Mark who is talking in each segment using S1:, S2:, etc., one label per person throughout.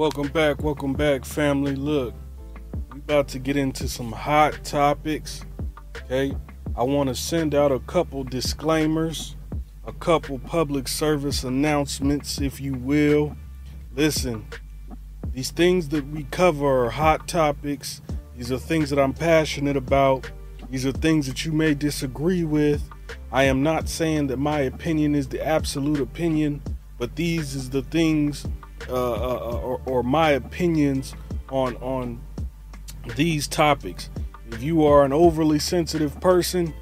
S1: Welcome back, welcome back, family. Look, we about to get into some hot topics. Okay, I want to send out a couple disclaimers, a couple public service announcements, if you will. Listen, these things that we cover are hot topics. These are things that I'm passionate about. These are things that you may disagree with. I am not saying that my opinion is the absolute opinion, but these is the things uh, uh, or, or my opinions on on these topics. If you are an overly sensitive person,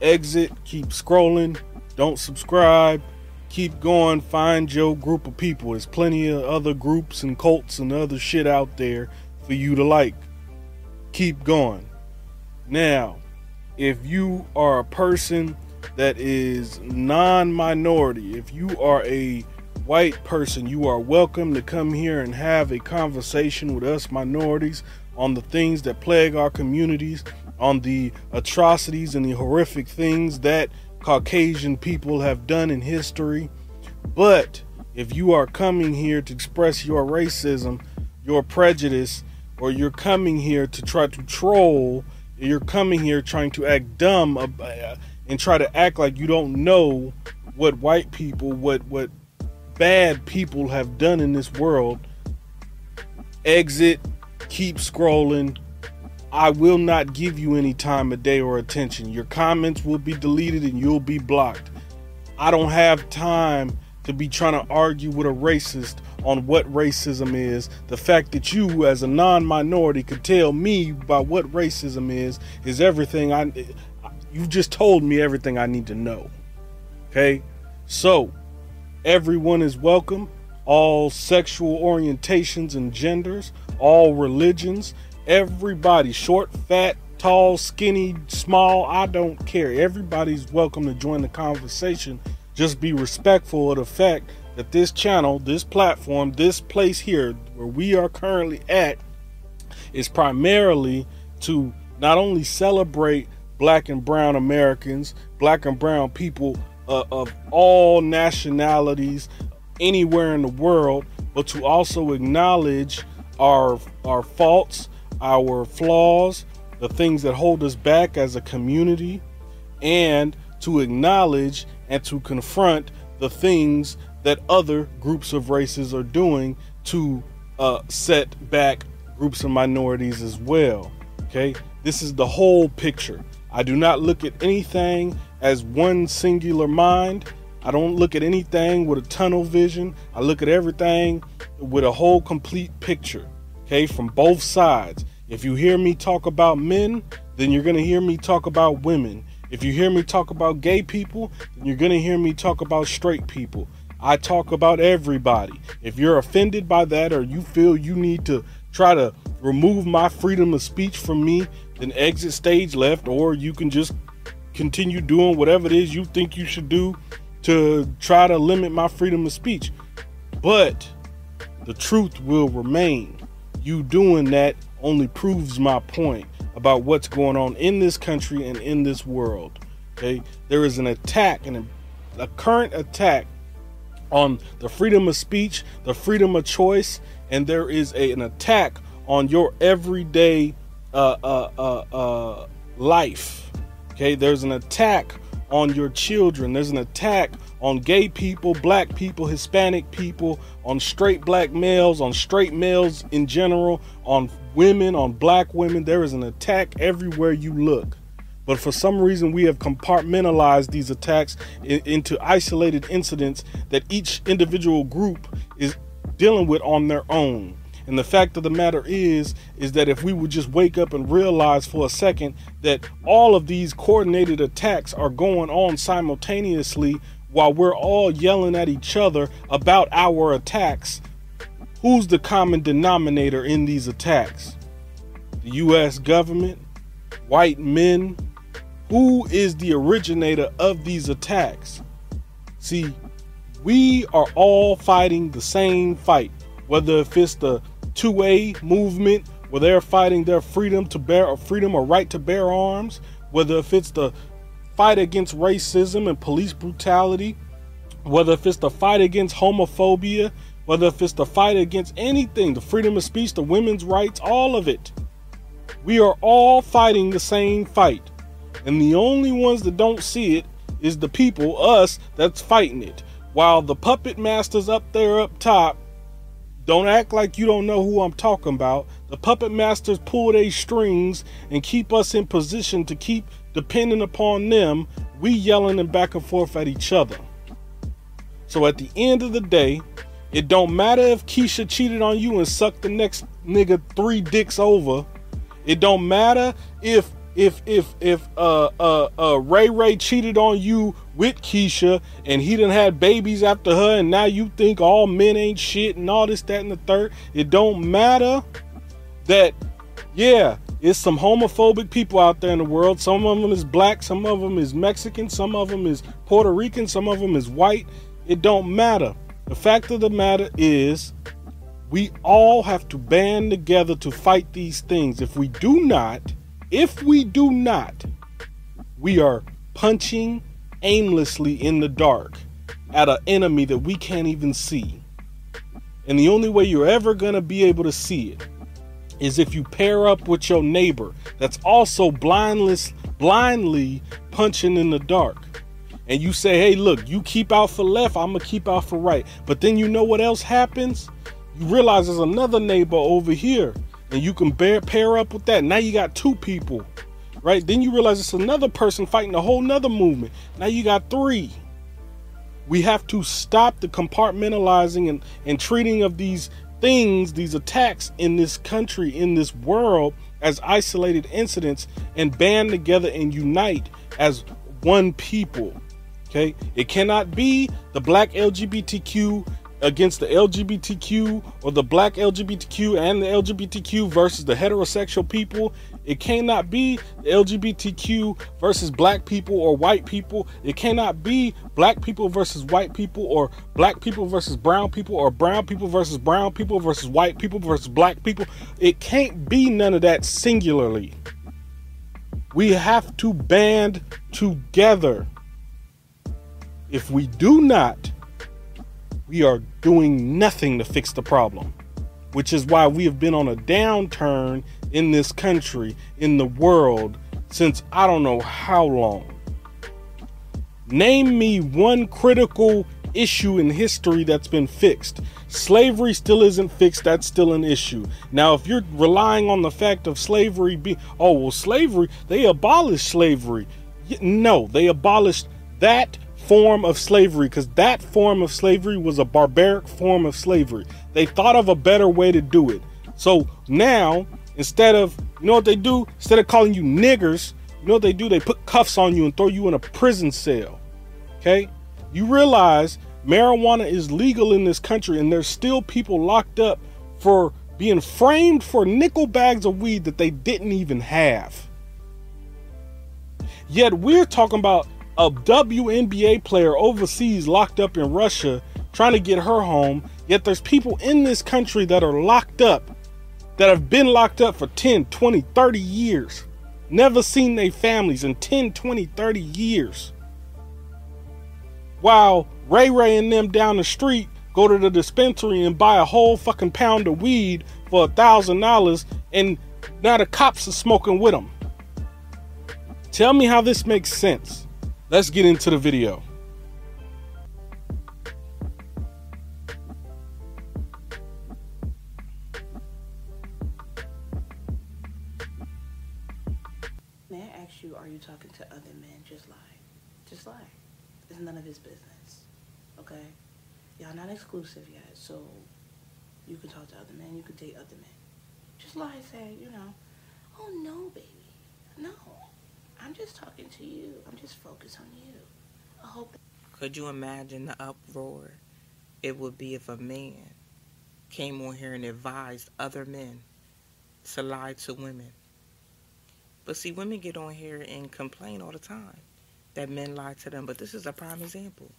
S1: exit, keep scrolling, don't subscribe, keep going, find your group of people. There's plenty of other groups and cults and other shit out there for you to like. Keep going. Now, if you are a person that is non minority, if you are a white person, you are welcome to come here and have a conversation with us minorities on the things that plague our communities, on the atrocities and the horrific things that Caucasian people have done in history. But if you are coming here to express your racism, your prejudice, or you're coming here to try to troll, you're coming here trying to act dumb uh, and try to act like you don't know what white people, what what bad people have done in this world, exit, keep scrolling. I will not give you any time of day or attention. Your comments will be deleted and you'll be blocked. I don't have time to be trying to argue with a racist on what racism is. The fact that you, as a non minority, could tell me about what racism is, is everything I. You just told me everything I need to know. Okay? So, Everyone is welcome. All sexual orientations and genders, all religions, everybody, short, fat, tall, skinny, small, I don't care. Everybody's welcome to join the conversation. Just be respectful of the fact that this channel, this platform, this place here where we are currently at is primarily to not only celebrate black and brown Americans, black and brown people uh, of all nationalities anywhere in the world, but to also acknowledge our our faults, our flaws, the things that hold us back as a community, and to acknowledge and to confront the things that other groups of races are doing to uh, set back groups of minorities as well. Okay, this is the whole picture. I do not look at anything as one singular mind. I don't look at anything with a tunnel vision. I look at everything with a whole complete picture, okay, from both sides. If you hear me talk about men, then you're going to hear me talk about women. If you hear me talk about gay people, then you're going to hear me talk about straight people. I talk about everybody. If you're offended by that or you feel you need to try to remove my freedom of speech from me, then exit stage left, or you can just continue doing whatever it is you think you should do to try to limit my freedom of speech. But the truth will remain. You doing that only proves my point about what's going on in this country and in this world. Okay, there is an attack and a, a current attack on the freedom of speech, the freedom of choice, and there is a, an attack on your everyday uh, uh, uh, uh life Okay, there's an attack on your children. There's an attack on gay people, black people, Hispanic people, on straight black males, on straight males in general, on women, on black women. There is an attack everywhere you look. But for some reason, we have compartmentalized these attacks in, into isolated incidents that each individual group is dealing with on their own. And the fact of the matter is, is that if we would just wake up and realize for a second that all of these coordinated attacks are going on simultaneously while we're all yelling at each other about our attacks, who's the common denominator in these attacks? The US government? White men? Who is the originator of these attacks? See, we are all fighting the same fight, whether if it's the 2A movement where they're fighting their freedom to bear or freedom or right to bear arms, whether if it's the fight against racism and police brutality, whether if it's the fight against homophobia, whether if it's the fight against anything, the freedom of speech, the women's rights, all of it. We are all fighting the same fight. And the only ones that don't see it is the people, us, that's fighting it. While the puppet masters up there up top, don't act like you don't know who I'm talking about. The puppet masters pull their strings and keep us in position to keep depending upon them. We yelling and back and forth at each other. So at the end of the day, it don't matter if Keisha cheated on you and sucked the next nigga three dicks over. It don't matter if if if if uh uh uh Ray Ray cheated on you with Keisha and he done had babies after her and now you think all men ain't shit and all this that and the third. It don't matter that yeah, it's some homophobic people out there in the world. Some of them is black, some of them is Mexican, some of them is Puerto Rican, some of them is white. It don't matter. The fact of the matter is we all have to band together to fight these things. If we do not, if we do not, we are punching aimlessly in the dark at an enemy that we can't even see. And the only way you're ever going to be able to see it is if you pair up with your neighbor that's also blindless, blindly punching in the dark. And you say, hey, look, you keep out for left, I'm going to keep out for right. But then you know what else happens? You realize there's another neighbor over here, and you can bear, pair up with that. Now you got two people, right? Then you realize it's another person fighting a whole nother movement. Now you got three. We have to stop the compartmentalizing and, and treating of these things, these attacks in this country, in this world, as isolated incidents and band together and unite as one people. Okay? It cannot be the black LGBTQ against the LGBTQ or the black LGBTQ and the LGBTQ versus the heterosexual people. It cannot be LGBTQ versus black people or white people. It cannot be black people versus white people or black people versus brown people or brown people versus brown people versus white people versus black people. It can't be none of that singularly. We have to band together. If we do not, we are doing nothing to fix the problem, which is why we have been on a downturn in this country, in the world, since I don't know how long. Name me one critical issue in history that's been fixed. Slavery still isn't fixed, that's still an issue. Now, if you're relying on the fact of slavery being, oh, well, slavery, they abolished slavery. No, they abolished that form of slavery because that form of slavery was a barbaric form of slavery. They thought of a better way to do it. So now, instead of, you know what they do? Instead of calling you niggers, you know what they do? They put cuffs on you and throw you in a prison cell. Okay? You realize marijuana is legal in this country and there's still people locked up for being framed for nickel bags of weed that they didn't even have. Yet we're talking about a WNBA player overseas locked up in Russia trying to get her home. Yet there's people in this country that are locked up that have been locked up for 10, 20, 30 years. Never seen their families in 10, 20, 30 years. While Ray Ray and them down the street go to the dispensary and buy a whole fucking pound of weed for a thousand dollars and now the cops are smoking with them. Tell me how this makes sense. Let's get into the video.
S2: May I ask you, are you talking to other men? Just lie. Just lie. It's none of his business. Okay? Y'all not exclusive yet, so you can talk to other men, you can date other men. Just lie and say, you know, oh no, baby. No. I'm just talking to you. I'm just focused on you. I hope.
S3: Could you imagine the uproar it would be if a man came on here and advised other men to lie to women? But see, women get on here and complain all the time that men lie to them. But this is a prime example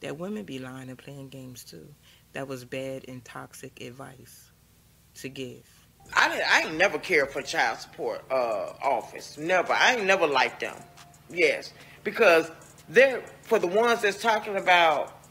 S3: that women be lying and playing games too. That was bad and toxic advice to give.
S4: I didn't, I ain't never cared for child support uh, office. Never. I ain't never liked them. Yes, because they're for the ones that's talking about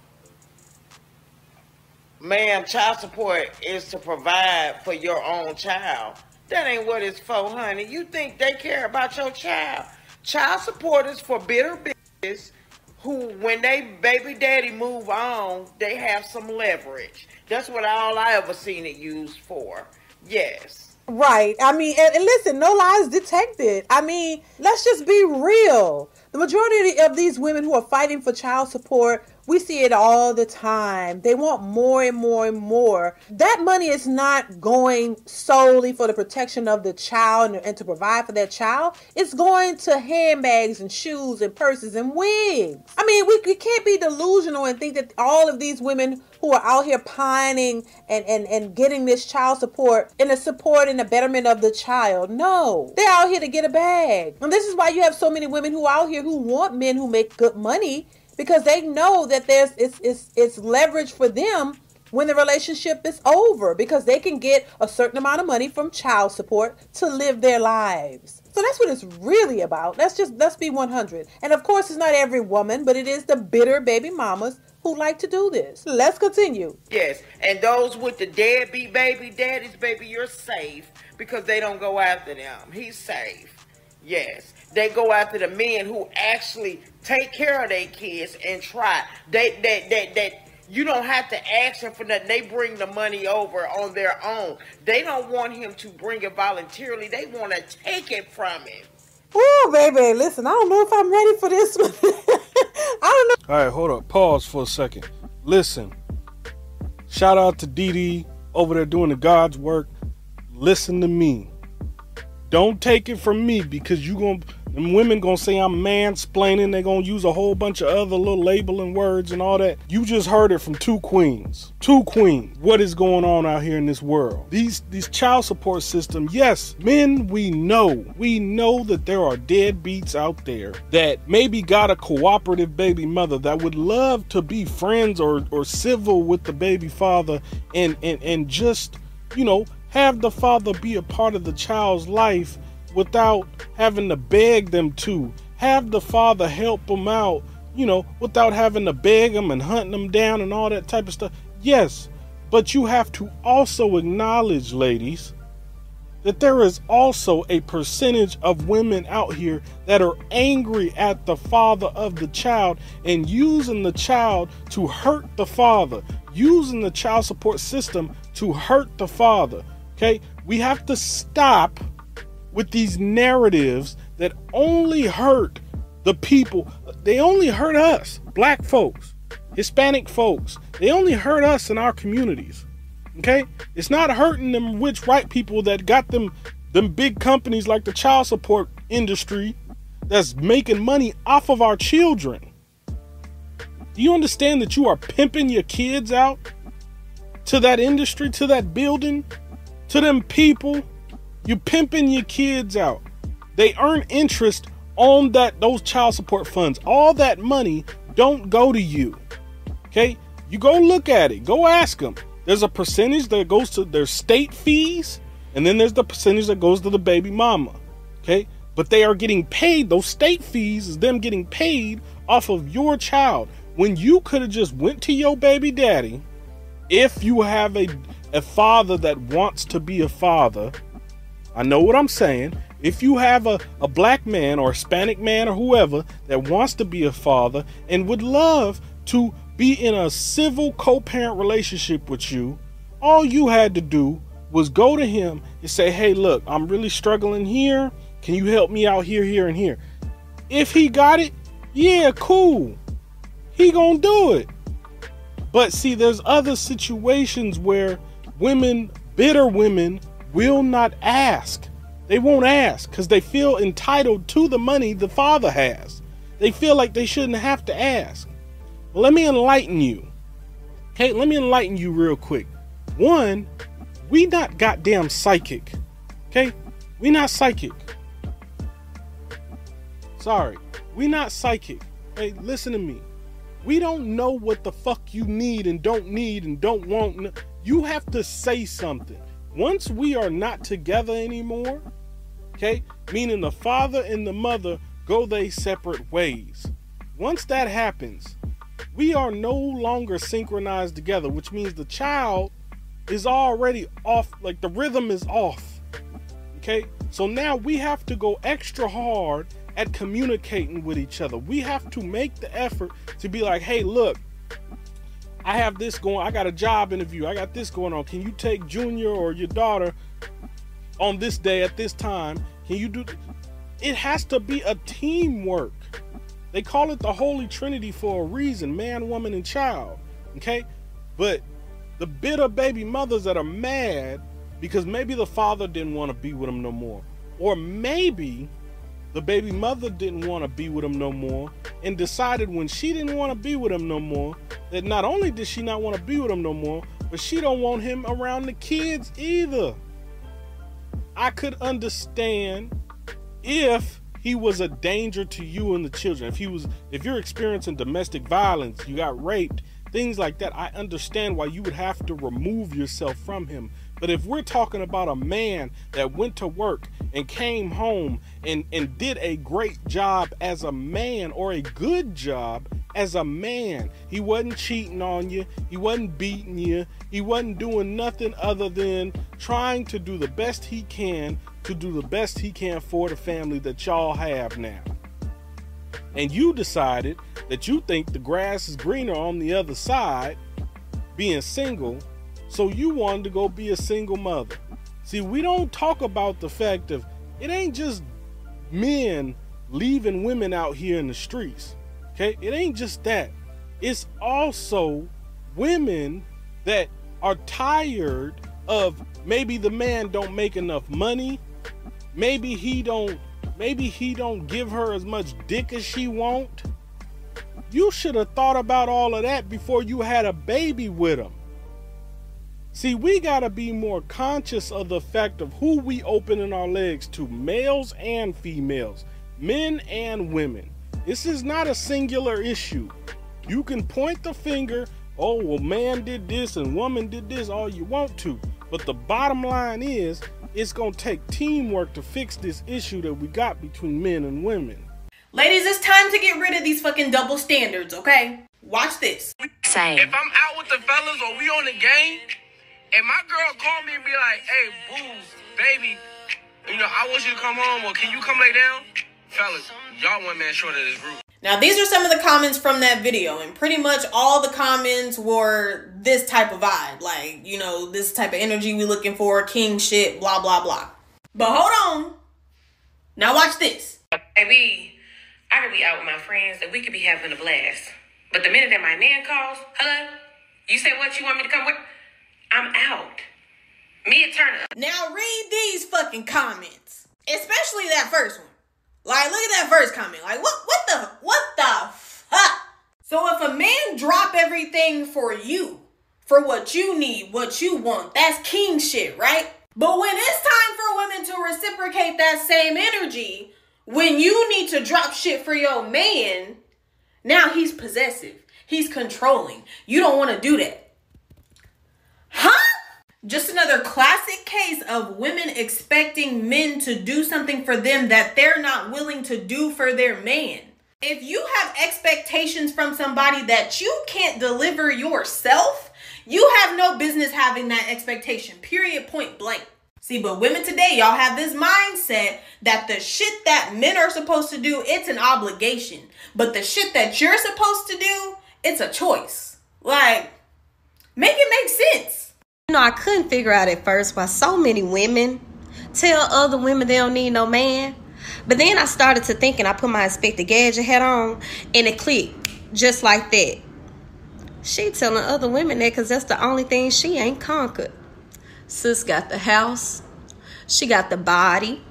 S4: ma'am, child support is to provide for your own child. That ain't what it's for, honey. You think they care about your child? Child support is for bitter bitches who, when they baby daddy move on, they have some leverage. That's what all I ever seen it used for. Yes.
S5: Right. I mean, and, and listen, no lies detected. I mean, let's just be real. The majority of these women who are fighting for child support we see it all the time. They want more and more and more. That money is not going solely for the protection of the child and, and to provide for that child. It's going to handbags and shoes and purses and wigs. I mean, we, we can't be delusional and think that all of these women who are out here pining and, and, and getting this child support in the support and the betterment of the child. No, they're out here to get a bag. And this is why you have so many women who are out here who want men who make good money because they know that there's it's it's it's leverage for them when the relationship is over because they can get a certain amount of money from child support to live their lives. So that's what it's really about. Let's just let's be 100. And of course, it's not every woman, but it is the bitter baby mamas who like to do this. Let's continue.
S4: Yes, and those with the deadbeat baby daddies, baby, you're safe because they don't go after them. He's safe. Yes, they go after the men who actually take care of their kids and try. They that that that you don't have to ask them for nothing. They bring the money over on their own. They don't want him to bring it voluntarily. They want to take it from him.
S5: Oh, baby, listen, I don't know if I'm ready for this one. I
S1: don't know. All right, hold up. Pause for a second. Listen. Shout out to Dee over there doing the God's work. Listen to me. Don't take it from me because you gonna and women gonna say I'm mansplaining. They're gonna use a whole bunch of other little labeling words and all that. You just heard it from two queens. Two queens. What is going on out here in this world? These these child support system. Yes, men, we know. We know that there are deadbeats out there that maybe got a cooperative baby mother that would love to be friends or or civil with the baby father and and and just you know have the father be a part of the child's life without having to beg them to. Have the father help them out, you know, without having to beg them and hunt them down and all that type of stuff. Yes, but you have to also acknowledge, ladies, that there is also a percentage of women out here that are angry at the father of the child and using the child to hurt the father, using the child support system to hurt the father. Okay? We have to stop with these narratives that only hurt the people. They only hurt us, black folks, Hispanic folks. They only hurt us in our communities. Okay? It's not hurting them rich white people that got them them big companies like the child support industry that's making money off of our children. Do you understand that you are pimping your kids out to that industry, to that building, to them people? You pimping your kids out. They earn interest on that those child support funds. All that money don't go to you. Okay? You go look at it. Go ask them. There's a percentage that goes to their state fees, and then there's the percentage that goes to the baby mama. Okay? But they are getting paid. Those state fees is them getting paid off of your child. When you could have just went to your baby daddy, if you have a a father that wants to be a father I know what I'm saying. If you have a, a black man or Hispanic man or whoever that wants to be a father and would love to be in a civil co parent relationship with you, all you had to do was go to him and say, Hey, look, I'm really struggling here. Can you help me out here, here, and here? If he got it, yeah, cool. He gonna do it. But see, there's other situations where women, bitter women, will not ask. They won't ask because they feel entitled to the money the father has. They feel like they shouldn't have to ask. Well, let me enlighten you. Okay, let me enlighten you real quick. One, we not goddamn psychic. Okay? We not psychic. Sorry. We not psychic. Hey, listen to me. We don't know what the fuck you need and don't need and don't want. You have to say something. Once we are not together anymore, okay, meaning the father and the mother go their separate ways. Once that happens, we are no longer synchronized together, which means the child is already off, like the rhythm is off. Okay? So now we have to go extra hard at communicating with each other. We have to make the effort to be like, hey, look, I have this going, I got a job interview, I got this going on. Can you take Junior or your daughter on this day at this time? Can you do it has to be a teamwork. They call it the Holy Trinity for a reason man, woman, and child. Okay? But the bitter baby mothers that are mad because maybe the father didn't want to be with them no more. Or maybe the baby mother didn't want to be with him no more and decided when she didn't want to be with him no more that not only did she not want to be with him no more, but she don't want him around the kids either. I could understand if he was a danger to you and the children. If he was if you're experiencing domestic violence, you got raped, things like that, I understand why you would have to remove yourself from him. But if we're talking about a man that went to work and came home and, and did a great job as a man or a good job as a man, he wasn't cheating on you, he wasn't beating you, he wasn't doing nothing other than trying to do the best he can to do the best he can for the family that y'all have now. And you decided that you think the grass is greener on the other side, being single, so you wanted to go be a single mother. See, we don't talk about the fact of it ain't just men leaving women out here in the streets. Okay? It ain't just that. It's also women that are tired of maybe the man don't make enough money, maybe he don't maybe he don't give her as much dick as she want. You should have thought about all of that before you had a baby with him. See, we got to be more conscious of the fact of who we opening our legs to, males and females, men and women. This is not a singular issue. You can point the finger, oh, well, man did this and woman did this, all you want to. But the bottom line is, it's going to take teamwork to fix this issue that we got between men and women.
S6: Ladies, it's time to get rid of these fucking double standards, okay? Watch this.
S7: Same.
S8: If I'm out with the fellas or we on the game, and my girl call me and be like, hey, boo, baby, you know, I want you to come home, or can you come lay down? Fellas, y'all one man short of this group.
S6: Now, these are some of the comments from that video, and pretty much all the comments were this type of vibe. Like, you know, this type of energy we looking for, king shit, blah, blah, blah. But hold on. Now, watch this.
S7: Baby, I could be out with my friends and we could be having a blast. But the minute that my man calls, hello, you say what you want me to come with? I'm out. Me Mid Turner.
S6: Now, read these fucking comments, especially that first one. Like, look at that first comment. Like, what, what the, what the fuck? So if a man drop everything for you, for what you need, what you want, that's king shit, right? But when it's time for women to reciprocate that same energy, when you need to drop shit for your man, now he's possessive. He's controlling. You don't want to do that. Huh? Just another classic case of women expecting men to do something for them that they're not willing to do for their man. If you have expectations from somebody that you can't deliver yourself, you have no business having that expectation, period, point blank. See, but women today, y'all have this mindset that the shit that men are supposed to do, it's an obligation. But the shit that you're supposed to do, it's a choice. Like, make it make sense.
S9: You know, I couldn't figure out at first why so many women tell other women they don't need no man. But then I started to think and I put my Inspector Gadget hat on and it clicked just like that. She telling other women that because that's the only thing she ain't conquered. Sis got the house, she got the body,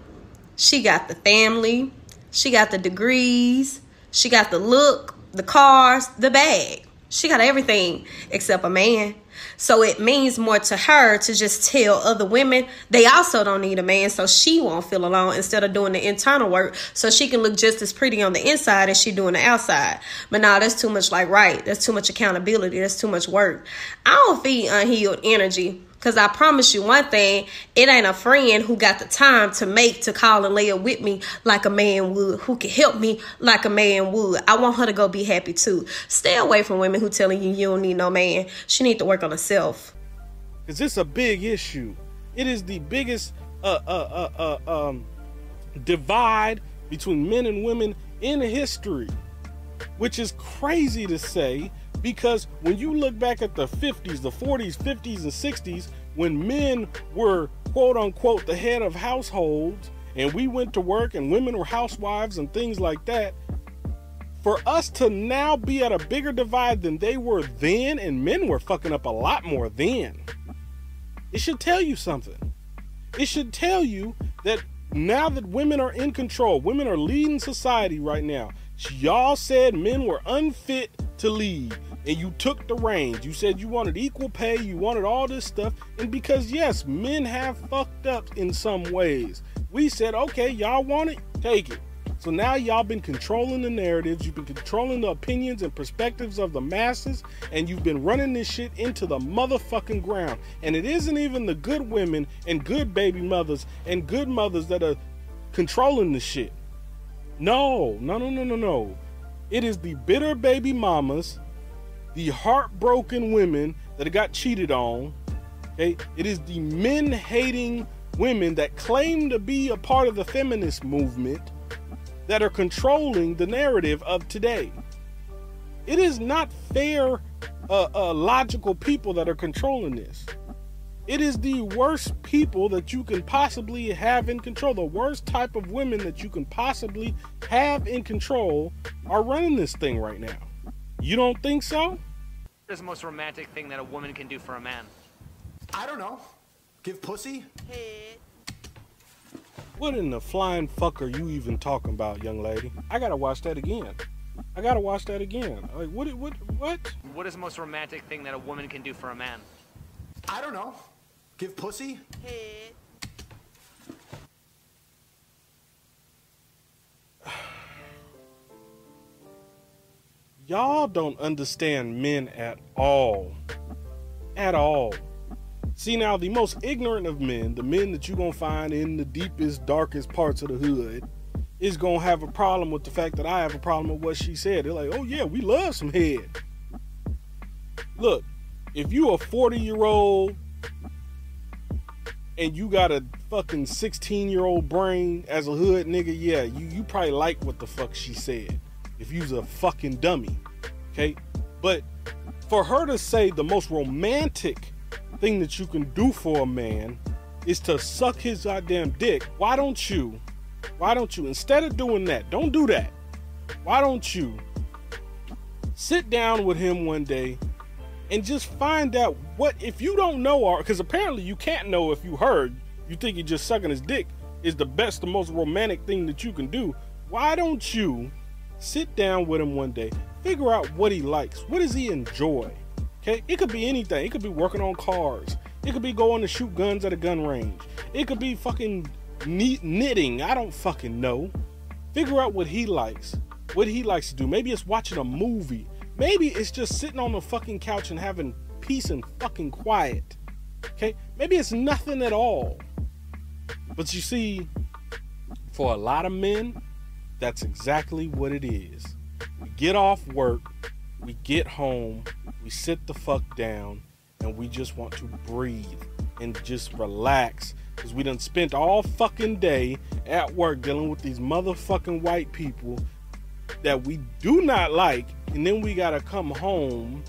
S9: she got the family, she got the degrees, she got the look, the cars, the bag. She got everything except a man. So it means more to her to just tell other women they also don't need a man so she won't feel alone instead of doing the internal work so she can look just as pretty on the inside as she doing the outside. But nah, that's too much like right. That's too much accountability. That's too much work. I don't feed unhealed energy Cause I promise you one thing, it ain't a friend who got the time to make to call and lay up with me like a man would, who can help me like a man would. I want her to go be happy too. Stay away from women who telling you you don't need no man. She need to work on herself.
S1: Cause it's a big issue. It is the biggest uh uh uh, uh um divide between men and women in history, which is crazy to say because when you look back at the 50s, the 40s, 50s, and 60s, when men were quote unquote the head of households and we went to work and women were housewives and things like that, for us to now be at a bigger divide than they were then, and men were fucking up a lot more then, it should tell you something. It should tell you that now that women are in control, women are leading society right now. Y'all said men were unfit to lead and you took the reins. You said you wanted equal pay, you wanted all this stuff. And because, yes, men have fucked up in some ways, we said, okay, y'all want it? Take it. So now y'all been controlling the narratives, you've been controlling the opinions and perspectives of the masses, and you've been running this shit into the motherfucking ground. And it isn't even the good women and good baby mothers and good mothers that are controlling the shit. No, no, no, no, no, no. It is the bitter baby mamas the heartbroken women that got cheated on. Okay, it is the men hating women that claim to be a part of the feminist movement that are controlling the narrative of today. It is not fair, uh, uh, logical people that are controlling this. It is the worst people that you can possibly have in control. The worst type of women that you can possibly have in control are running this thing right now. You don't think so?
S10: What is the most romantic thing that a woman can do for a man?
S11: I don't know. Give pussy?
S9: Head.
S1: What in the flying fuck are you even talking about, young lady? I gotta watch that again. I gotta watch that again. Like, what? What? What?
S10: What is the most romantic thing that a woman can do for a man?
S11: I don't know. Give pussy?
S9: Head.
S1: Y'all don't understand men at all. At all. See now, the most ignorant of men, the men that you're gonna find in the deepest, darkest parts of the hood, is gonna have a problem with the fact that I have a problem with what she said. They're like, oh yeah, we love some head. Look, if you a 40 year old and you got a fucking 16 year old brain as a hood nigga, yeah, you, you probably like what the fuck she said. If you's a fucking dummy. Okay? But for her to say the most romantic thing that you can do for a man is to suck his goddamn dick, why don't you? Why don't you, instead of doing that, don't do that. Why don't you sit down with him one day and just find out what, if you don't know, because apparently you can't know if you heard, you think you're just sucking his dick is the best, the most romantic thing that you can do. Why don't you sit down with him one day, figure out what he likes, what does he enjoy? Okay, it could be anything. It could be working on cars. It could be going to shoot guns at a gun range. It could be fucking knitting. I don't fucking know. Figure out what he likes. What he likes to do. Maybe it's watching a movie. Maybe it's just sitting on the fucking couch and having peace and fucking quiet. Okay? Maybe it's nothing at all. But you see, for a lot of men, that's exactly what it is. We get off work, we get home, we sit the fuck down, and we just want to breathe and just relax because we done spent all fucking day at work dealing with these motherfucking white people that we do not like, and then we gotta come home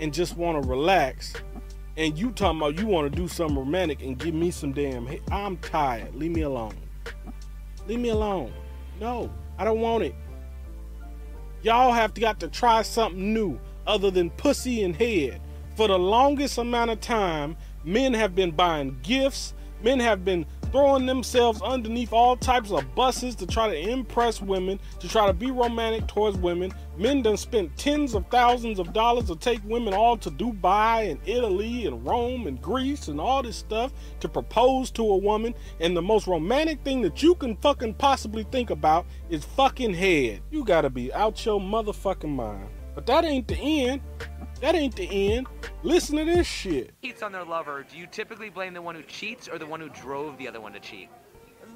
S1: and just want to relax. And you talking about you want to do something romantic and give me some damn. Hey, I'm tired. Leave me alone. Leave me alone. No, I don't want it. Y'all have got to try something new other than pussy and head. For the longest amount of time, men have been buying gifts, men have been throwing themselves underneath all types of buses to try to impress women, to try to be romantic towards women. Men done spent tens of thousands of dollars to take women all to Dubai and Italy and Rome and Greece and all this stuff to propose to a woman. And the most romantic thing that you can fucking possibly think about is fucking head. You gotta be out your motherfucking mind. But that ain't the end. That ain't the end. Listen to this shit.
S10: cheats on their lover, do you typically blame the one who cheats or the one who drove the other one to cheat?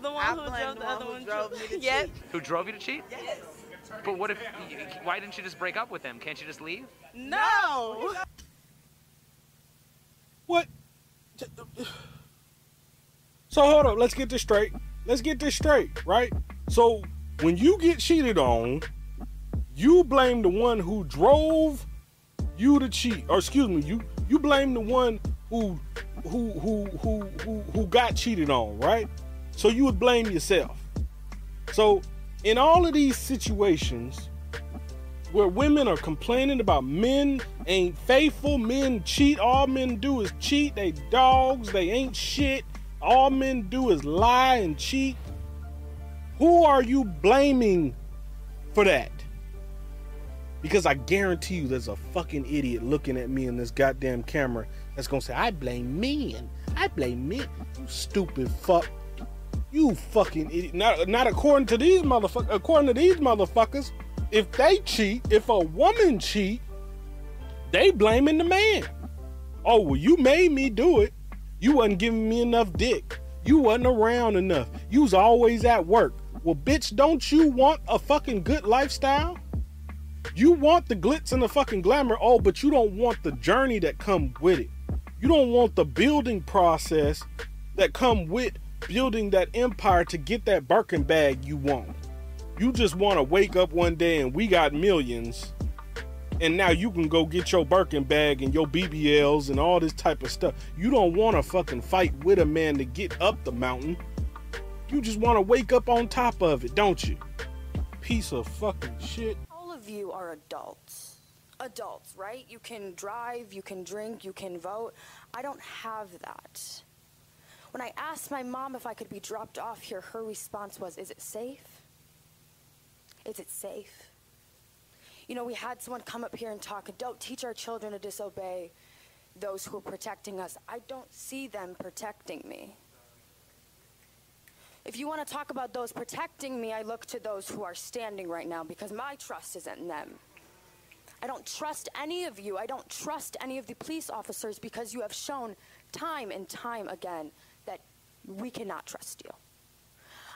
S12: The one
S4: I
S12: who drove
S4: the
S12: the
S4: one
S12: other
S4: who
S12: one
S4: drove
S12: drove-
S4: me to
S12: Yes.
S4: cheat.
S10: Who drove you to cheat?
S12: Yes.
S10: But what if? Why didn't you just break up with him? Can't you just leave?
S12: No.
S1: What? So hold up, let's get this straight. Let's get this straight, right? So when you get cheated on, you blame the one who drove you to cheat, or excuse me, you you blame the one who who who who who, who got cheated on, right? So you would blame yourself. So in all of these situations where women are complaining about men ain't faithful, men cheat, all men do is cheat, they dogs, they ain't shit, all men do is lie and cheat. Who are you blaming for that? Because I guarantee you there's a fucking idiot looking at me in this goddamn camera that's gonna say, I blame men. I blame men. You stupid fuck. You fucking idiot. Not, not according to these motherfuckers. According to these motherfuckers, if they cheat, if a woman cheat, they blaming the man. Oh, well, you made me do it. You wasn't giving me enough dick. You wasn't around enough. You was always at work. Well, bitch, don't you want a fucking good lifestyle? You want the glitz and the fucking glamour, oh, but you don't want the journey that come with it. You don't want the building process that come with building that empire to get that Birkin bag you want. You just want to wake up one day and we got millions, and now you can go get your Birkin bag and your BBLs and all this type of stuff. You don't want to fucking fight with a man to get up the mountain. You just want to wake up on top of it, don't you? Piece of fucking shit.
S13: You are adults. Adults, right? You can drive, you can drink, you can vote. I don't have that. When I asked my mom if I could be dropped off here, her response was, Is it safe? Is it safe? You know, we had someone come up here and talk, don't teach our children to disobey those who are protecting us. I don't see them protecting me. If you want to talk about those protecting me, I look to those who are standing right now because my trust isn't in them. I don't trust any of you. I don't trust any of the police officers because you have shown time and time again that we cannot trust you.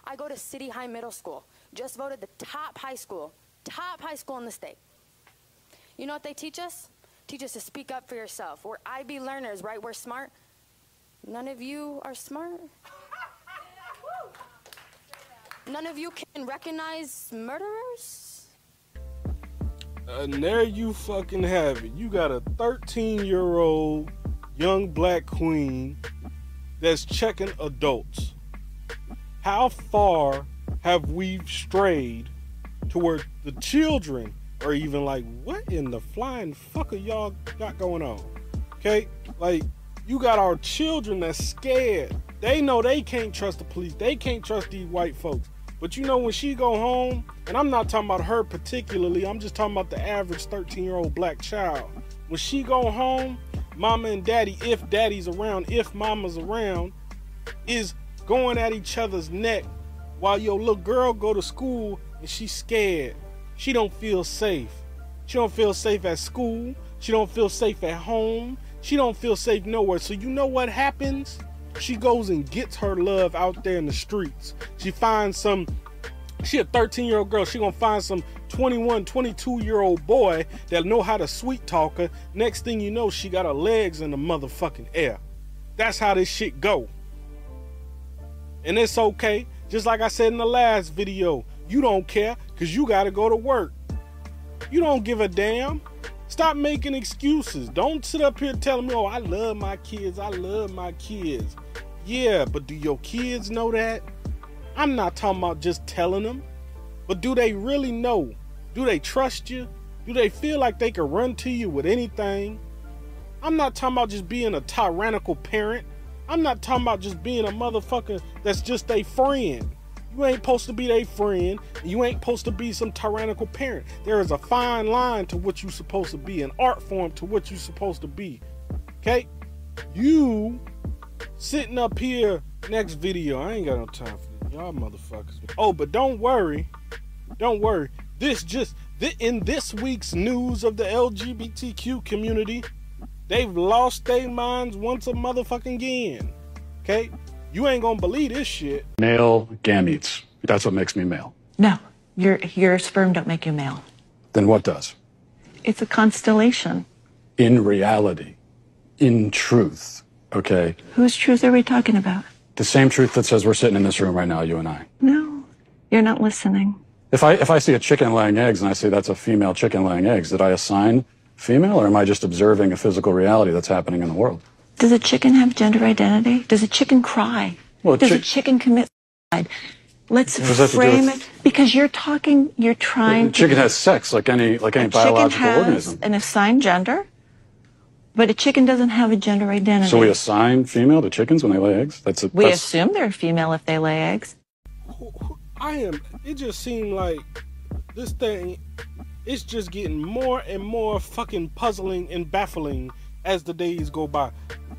S13: I go to City High Middle School, just voted the top high school, top high school in the state. You know what they teach us? Teach us to speak up for yourself. We're IB learners, right? We're smart. None of you are smart. None of you can recognize murderers?
S1: And there you fucking have it. You got a 13 year old young black queen that's checking adults. How far have we strayed to where the children are even like, what in the flying fuck are y'all got going on? Okay? Like, you got our children that's scared. They know they can't trust the police. They can't trust these white folks. But you know when she go home, and I'm not talking about her particularly, I'm just talking about the average 13-year-old black child. When she go home, mama and daddy, if daddy's around, if mama's around, is going at each other's neck while your little girl go to school and she's scared. She don't feel safe. She don't feel safe at school. She don't feel safe at home. She don't feel safe nowhere. So you know what happens? She goes and gets her love out there in the streets. She finds some she a 13 year old girl. She gonna find some 21, 22 year old boy that know how to sweet talk her. Next thing you know, she got her legs in the motherfucking air. That's how this shit go. And it's okay. Just like I said in the last video, you don't care because you gotta go to work. You don't give a damn. Stop making excuses. Don't sit up here telling me, oh, I love my kids. I love my kids. Yeah, but do your kids know that? I'm not talking about just telling them, but do they really know? Do they trust you? Do they feel like they can run to you with anything? I'm not talking about just being a tyrannical parent. I'm not talking about just being a motherfucker that's just a friend. You ain't supposed to be their friend. You ain't supposed to be some tyrannical parent. There is a fine line to what you're supposed to be, an art form to what you're supposed to be. Okay? You sitting up here next video. I ain't got no time for this. Y'all motherfuckers. Oh, but don't worry. Don't worry. This just th- in this week's news of the LGBTQ community, they've lost their minds once a motherfucking again. Okay? You ain't gonna believe this shit.
S14: Male gametes. That's what makes me male.
S15: No, your your sperm don't make you male.
S14: Then what does?
S15: It's a constellation.
S14: In reality, in truth, okay?
S15: Whose truth are we talking about?
S14: The same truth that says we're sitting in this room right now, you and I.
S15: No, you're not listening.
S14: If I if I see a chicken laying eggs and I say that's a female chicken laying eggs, did I assign female or am I just observing a physical reality that's happening in the world?
S15: Does a chicken have gender identity? Does a chicken cry?
S14: Well,
S15: Does a chicken commit suicide? Let's
S14: What does that have to do
S15: frame it because you're talking. You're trying.
S14: A chicken has sex like any like any biological
S15: has
S14: organism.
S15: an assigned gender, but a chicken doesn't have a gender identity.
S14: So we assign female to chickens when they lay eggs? That's a
S15: We
S14: that's,
S15: assume they're female if they lay eggs.
S1: I am. It just seemed like this thing. It's just getting more and more fucking puzzling and baffling as the days go by.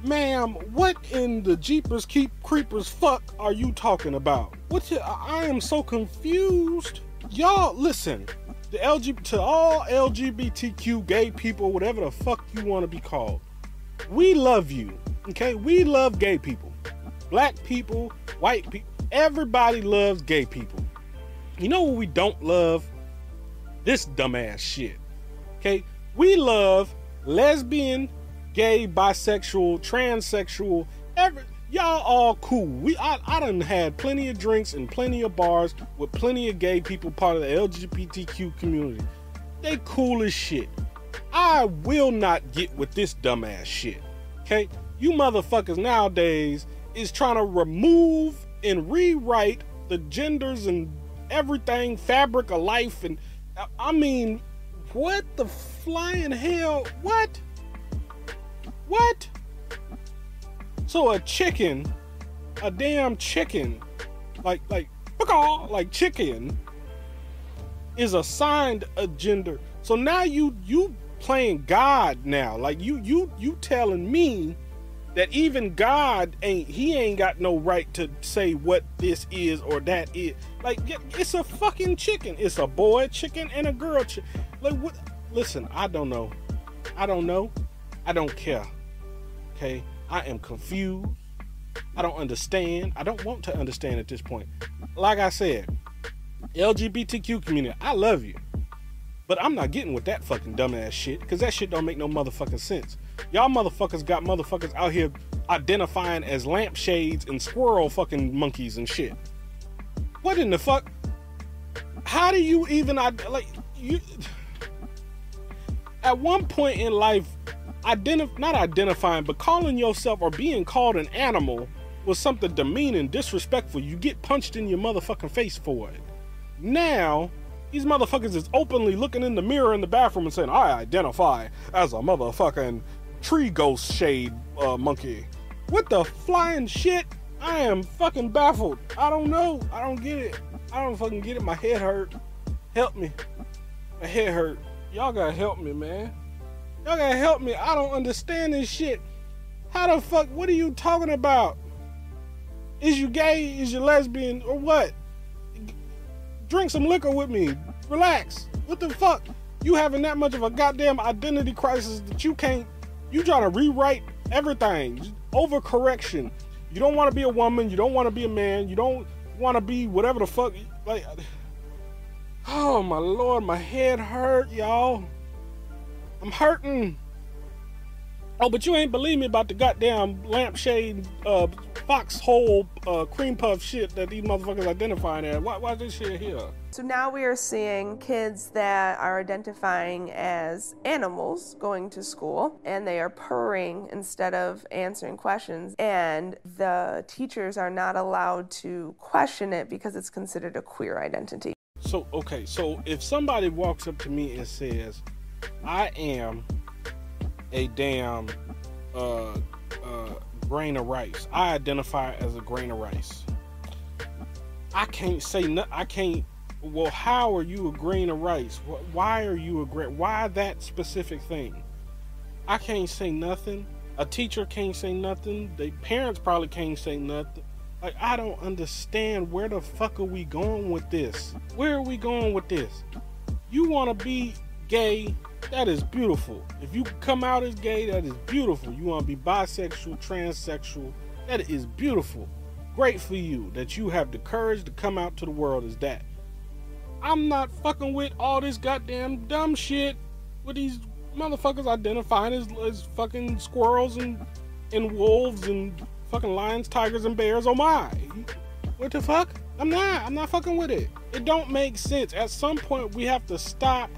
S1: Ma'am, what in the Jeepers keep creepers fuck are you talking about? What? the- I am so confused. Y'all, listen. The LG to all LGBTQ gay people, whatever the fuck you want to be called. We love you. Okay, we love gay people. Black people, white people, everybody loves gay people. You know what we don't love? This dumbass shit. Okay? We love lesbian, gay, bisexual, transsexual, every y'all all cool. We I, I done had plenty of drinks and plenty of bars with plenty of gay people part of the LGBTQ community. They cool as shit. I will not get with this dumbass shit. Okay? You motherfuckers nowadays is trying to remove and rewrite the genders and everything, fabric of life, and I- I mean, what the flying hell? What? What? So a chicken, a damn chicken, like like like chicken, is assigned a gender. So now you you playing God now. Like you you you telling me that even God ain't he ain't got no right to say what this is or that is. Like it's a fucking chicken. It's a boy chicken and a girl chicken. Like what? Listen, I don't know. I don't know. I don't care. Okay, I am confused. I don't understand. I don't want to understand at this point. Like I said, LGBTQ community, I love you. But I'm not getting with that fucking dumbass shit because that shit don't make no motherfucking sense. Y'all motherfuckers got motherfuckers out here identifying as lampshades and squirrel fucking monkeys and shit. What in the fuck? How do you even like you? At one point in life, identif- not identifying, but calling yourself or being called an animal was something demeaning, disrespectful. You get punched in your motherfucking face for it. Now, these motherfuckers is openly looking in the mirror in the bathroom and saying, I identify as a motherfucking tree ghost shade uh, monkey. What the flying shit? I am fucking baffled. I don't know. I don't get it. I don't fucking get it. My head hurt. Help me. My head hurt. Y'all gotta help me, man. Y'all gotta help me. I don't understand this shit. How the fuck? What are you talking about? Is you gay? Is you lesbian? Or what? Drink some liquor with me. Relax. What the fuck? You having that much of a goddamn identity crisis that you can't. You trying to rewrite everything. Overcorrection. You don't want to be a woman. You don't want to be a man. You don't want to be whatever the fuck. Like, oh my lord, my head hurt, y'all. I'm hurting. Oh, but you ain't believe me about the goddamn lampshade, uh, foxhole, uh, cream puff shit that these motherfuckers identifying as. Why, why this shit here?
S16: So now we are seeing kids that are identifying as animals going to school and they are purring instead of answering questions. And the teachers are not allowed to question it because it's considered a queer identity.
S1: So, okay, so if somebody walks up to me and says, I am a damn uh, uh, grain of rice, I identify as a grain of rice. I can't say no, I can't. Well, how are you a grain of rice? Why are you a grain? Why that specific thing? I can't say nothing. A teacher can't say nothing. The parents probably can't say nothing. Like I don't understand where the fuck are we going with this? Where are we going with this? You want to be gay, that is beautiful. If you come out as gay, that is beautiful. You want to be bisexual, transsexual, that is beautiful. Great for you that you have the courage to come out to the world as that. I'm not fucking with all this goddamn dumb shit with these motherfuckers identifying as, as fucking squirrels and and wolves and fucking lions, tigers, and bears. Oh my! What the fuck? I'm not. I'm not fucking with it. It don't make sense. At some point, we have to stop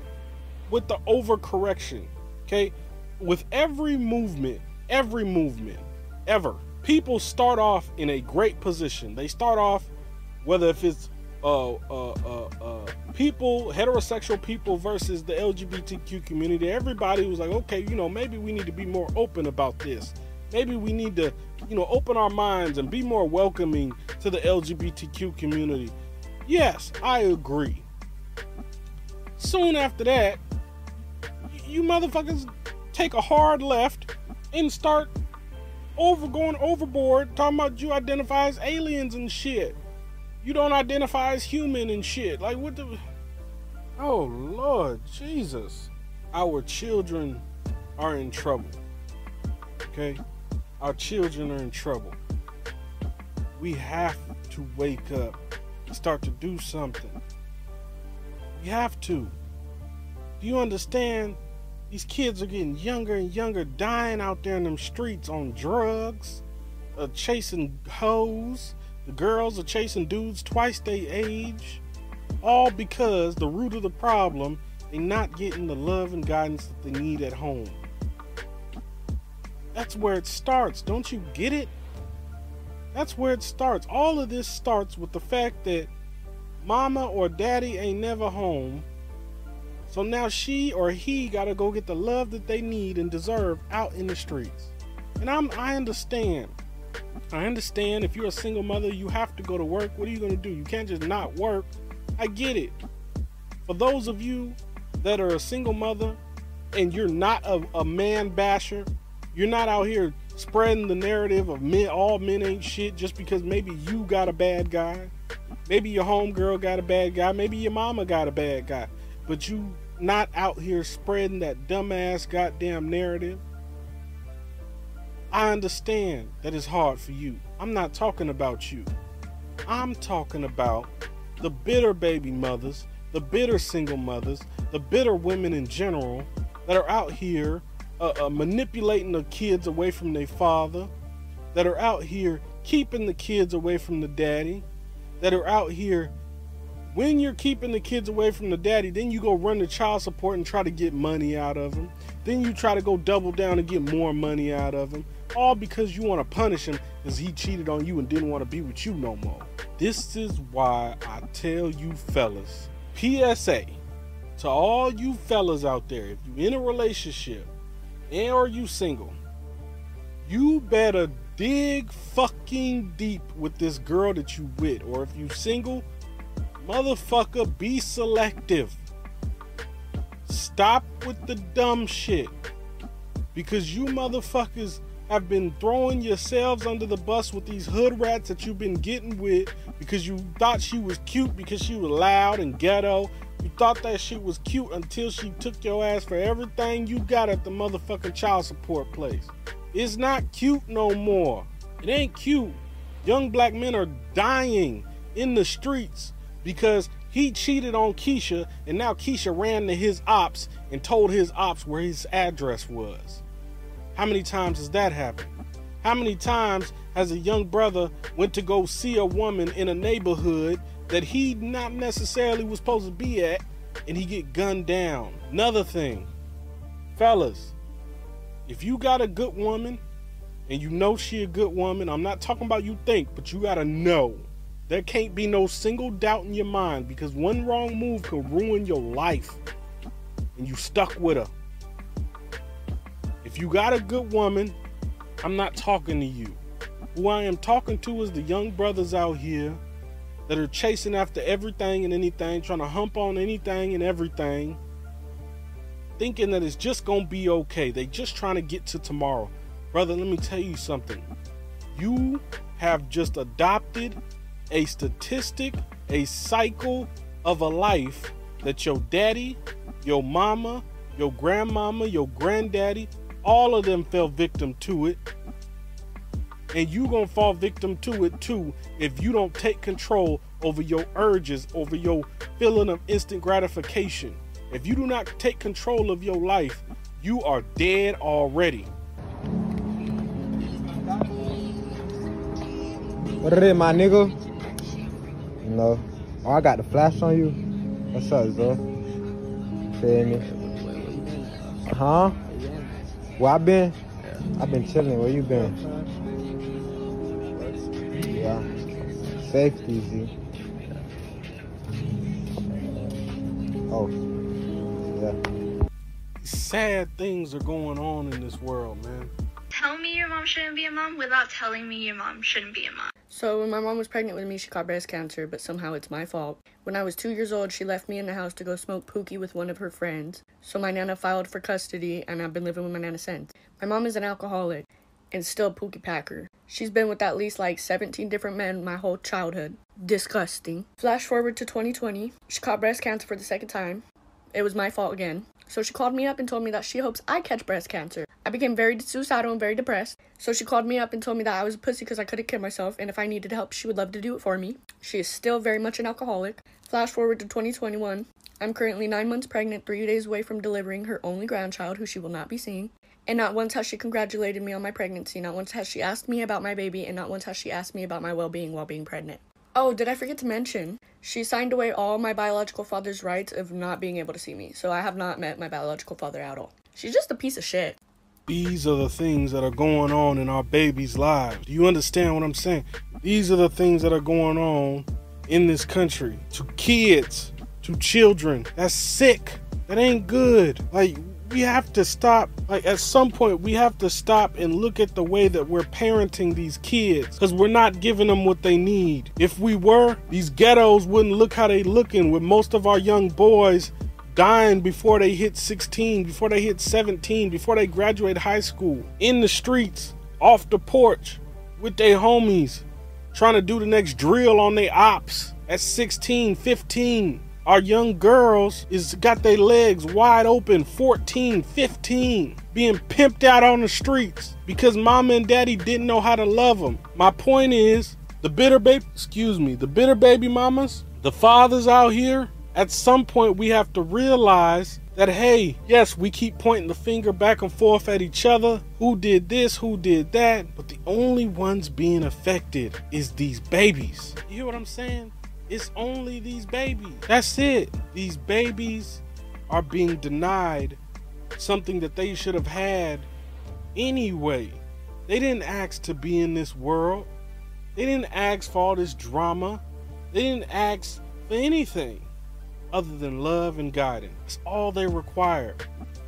S1: with the overcorrection. Okay, with every movement, every movement, ever, people start off in a great position. They start off, whether if it's uh, uh, uh, uh, people, heterosexual people versus the LGBTQ community, everybody was like, okay, you know, maybe we need to be more open about this. Maybe we need to, you know, open our minds and be more welcoming to the LGBTQ community. Yes, I agree. Soon after that, you motherfuckers take a hard left and start over going overboard talking about you identify as aliens and shit you don't identify as human and shit. Like what the Oh Lord Jesus. Our children are in trouble. Okay? Our children are in trouble. We have to wake up and start to do something. We have to. Do you understand? These kids are getting younger and younger, dying out there in them streets on drugs, uh, chasing hoes, the girls are chasing dudes twice their age. All because the root of the problem—they're not getting the love and guidance that they need at home. That's where it starts. Don't you get it? That's where it starts. All of this starts with the fact that mama or daddy ain't never home. So now she or he got to go get the love that they need and deserve out in the streets. And I'm I understand. I understand if you're a single mother, you have to go to work. What are you going to do? You can't just not work. I get it. For those of you that are a single mother and you're not a, a man basher, you're not out here spreading the narrative of men, all men ain't shit just because maybe you got a bad guy. Maybe your homegirl got a bad guy. Maybe your mama got a bad guy. But you not out here spreading that dumbass goddamn narrative. I understand that it's hard for you. I'm not talking about you. I'm talking about the bitter baby mothers, the bitter single mothers, the bitter women in general that are out here uh, uh, manipulating the kids away from their father, that are out here keeping the kids away from the daddy, that are out here when you're keeping the kids away from the daddy, then you go run the child support and try to get money out of them. Then you try to go double down and get more money out of them all because you want to punish him because he cheated on you and didn't want to be with you no more. This is why I tell you fellas, PSA to all you fellas out there, if you're in a relationship and or you single, you better dig fucking deep with this girl that you with. Or if you single, motherfucker, be selective. Stop with the dumb shit. Because you motherfuckers have been throwing yourselves under the bus with these hood rats that you've been getting with because you thought she was cute because she was loud and ghetto. You thought that shit was cute until she took your ass for everything you got at the motherfucking child support place. It's not cute no more. It ain't cute. Young black men are dying in the streets because he cheated on Keisha and now Keisha ran to his ops and told his ops where his address was. How many times has that happened? How many times has a young brother went to go see a woman in a neighborhood that he not necessarily was supposed to be at and he get gunned down? Another thing, fellas, if you got a good woman and you know she a good woman, I'm not talking about you think, but you gotta know. There can't be no single doubt in your mind because one wrong move could ruin your life and you stuck with her. If you got a good woman, I'm not talking to you. Who I am talking to is the young brothers out here that are chasing after everything and anything, trying to hump on anything and everything, thinking that it's just gonna be okay. They just trying to get to tomorrow. Brother, let me tell you something. You have just adopted a statistic, a cycle of a life that your daddy, your mama, your grandmama, your granddaddy, all of them fell victim to it. And you gonna fall victim to it too if you don't take control over your urges, over your feeling of instant gratification. If you do not take control of your life, you are dead already.
S17: What it is, my nigga? You know, oh, I got the flash on you. What's up, Zo? Feel me? Huh? Where I been? I've been chilling. Where you been? Yeah. Safety, Z. Oh. Yeah.
S1: Sad things are going on in this world, man.
S18: Tell me your mom shouldn't be a mom without telling me your mom shouldn't be a mom.
S19: So when my mom was pregnant with me, she caught breast cancer, but somehow it's my fault. When I was two years old, she left me in the house to go smoke pookie with one of her friends. So my nana filed for custody, and I've been living with my nana since. My mom is an alcoholic and still a pookie packer. She's been with at least like 17 different men my whole childhood. Disgusting. Flash forward to 2020. She caught breast cancer for the second time. It was my fault again. So she called me up and told me that she hopes I catch breast cancer. I became very suicidal and very depressed. So she called me up and told me that I was a pussy because I couldn't kill myself, and if I needed help, she would love to do it for me. She is still very much an alcoholic. Flash forward to 2021. I'm currently nine months pregnant, three days away from delivering her only grandchild, who she will not be seeing. And not once has she congratulated me on my pregnancy. Not once has she asked me about my baby, and not once has she asked me about my well being while being pregnant. Oh, did I forget to mention? She signed away all my biological father's rights of not being able to see me, so I have not met my biological father at all. She's just a piece of shit.
S1: These are the things that are going on in our babies' lives. Do you understand what I'm saying? These are the things that are going on in this country to kids, to children. That's sick. That ain't good. Like, we have to stop. Like, at some point, we have to stop and look at the way that we're parenting these kids because we're not giving them what they need. If we were, these ghettos wouldn't look how they looking with most of our young boys dying before they hit 16, before they hit 17, before they graduate high school, in the streets, off the porch, with their homies, trying to do the next drill on their ops at 16, 15. Our young girls is got their legs wide open, 14, 15, being pimped out on the streets because mama and daddy didn't know how to love them. My point is, the bitter baby, excuse me, the bitter baby mamas, the fathers out here, at some point we have to realize that hey, yes, we keep pointing the finger back and forth at each other. Who did this? Who did that? But the only ones being affected is these babies. You hear what I'm saying? It's only these babies. That's it. These babies are being denied something that they should have had anyway. They didn't ask to be in this world. They didn't ask for all this drama. They didn't ask for anything other than love and guidance. That's all they require.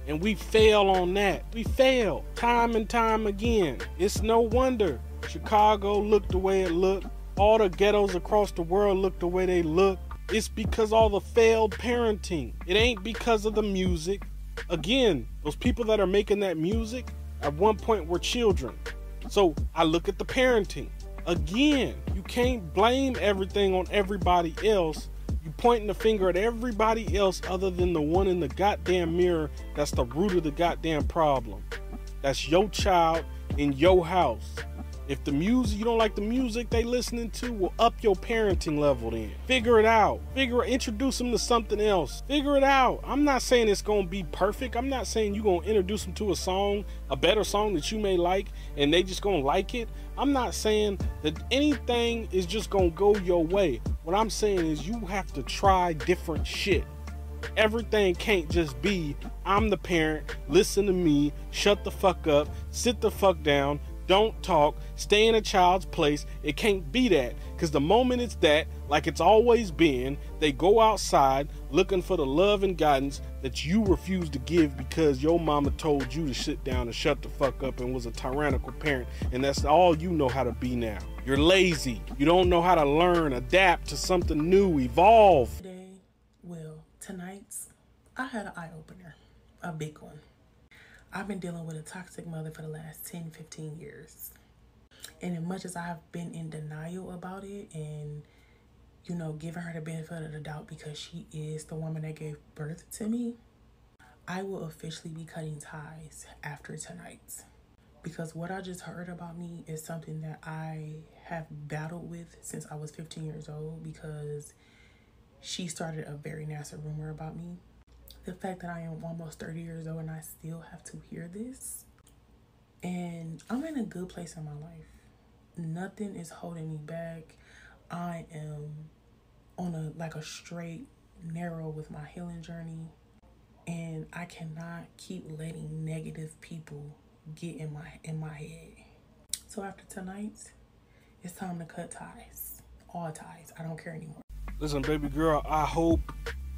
S1: And we fail on that. We fail time and time again. It's no wonder Chicago looked the way it looked. All the ghettos across the world look the way they look. It's because all the failed parenting. It ain't because of the music. Again, those people that are making that music at one point were children. So I look at the parenting. Again, you can't blame everything on everybody else. You pointing the finger at everybody else other than the one in the goddamn mirror that's the root of the goddamn problem. That's your child in your house. If the music you don't like the music they listening to, will up your parenting level then. Figure it out. Figure introduce them to something else. Figure it out. I'm not saying it's gonna be perfect. I'm not saying you're gonna introduce them to a song, a better song that you may like, and they just gonna like it. I'm not saying that anything is just gonna go your way. What I'm saying is you have to try different shit. Everything can't just be I'm the parent, listen to me, shut the fuck up, sit the fuck down, don't talk, stay in a child's place. It can't be that. Because the moment it's that, like it's always been, they go outside looking for the love and guidance that you refuse to give because your mama told you to sit down and shut the fuck up and was a tyrannical parent. And that's all you know how to be now. You're lazy. You don't know how to learn, adapt to something new, evolve.
S20: Today, well, tonight's, I had an eye opener, a big one. I've been dealing with a toxic mother for the last 10, 15 years. And as much as I've been in denial about it and, you know, giving her the benefit of the doubt because she is the woman that gave birth to me, I will officially be cutting ties after tonight. Because what I just heard about me is something that I have battled with since I was 15 years old because she started a very nasty rumor about me. The fact that I am almost 30 years old and I still have to hear this. And I'm in a good place in my life. Nothing is holding me back. I am on a like a straight narrow with my healing journey and I cannot keep letting negative people get in my in my head. So after tonight, it's time to cut ties. All ties. I don't care anymore.
S1: Listen, baby girl, I hope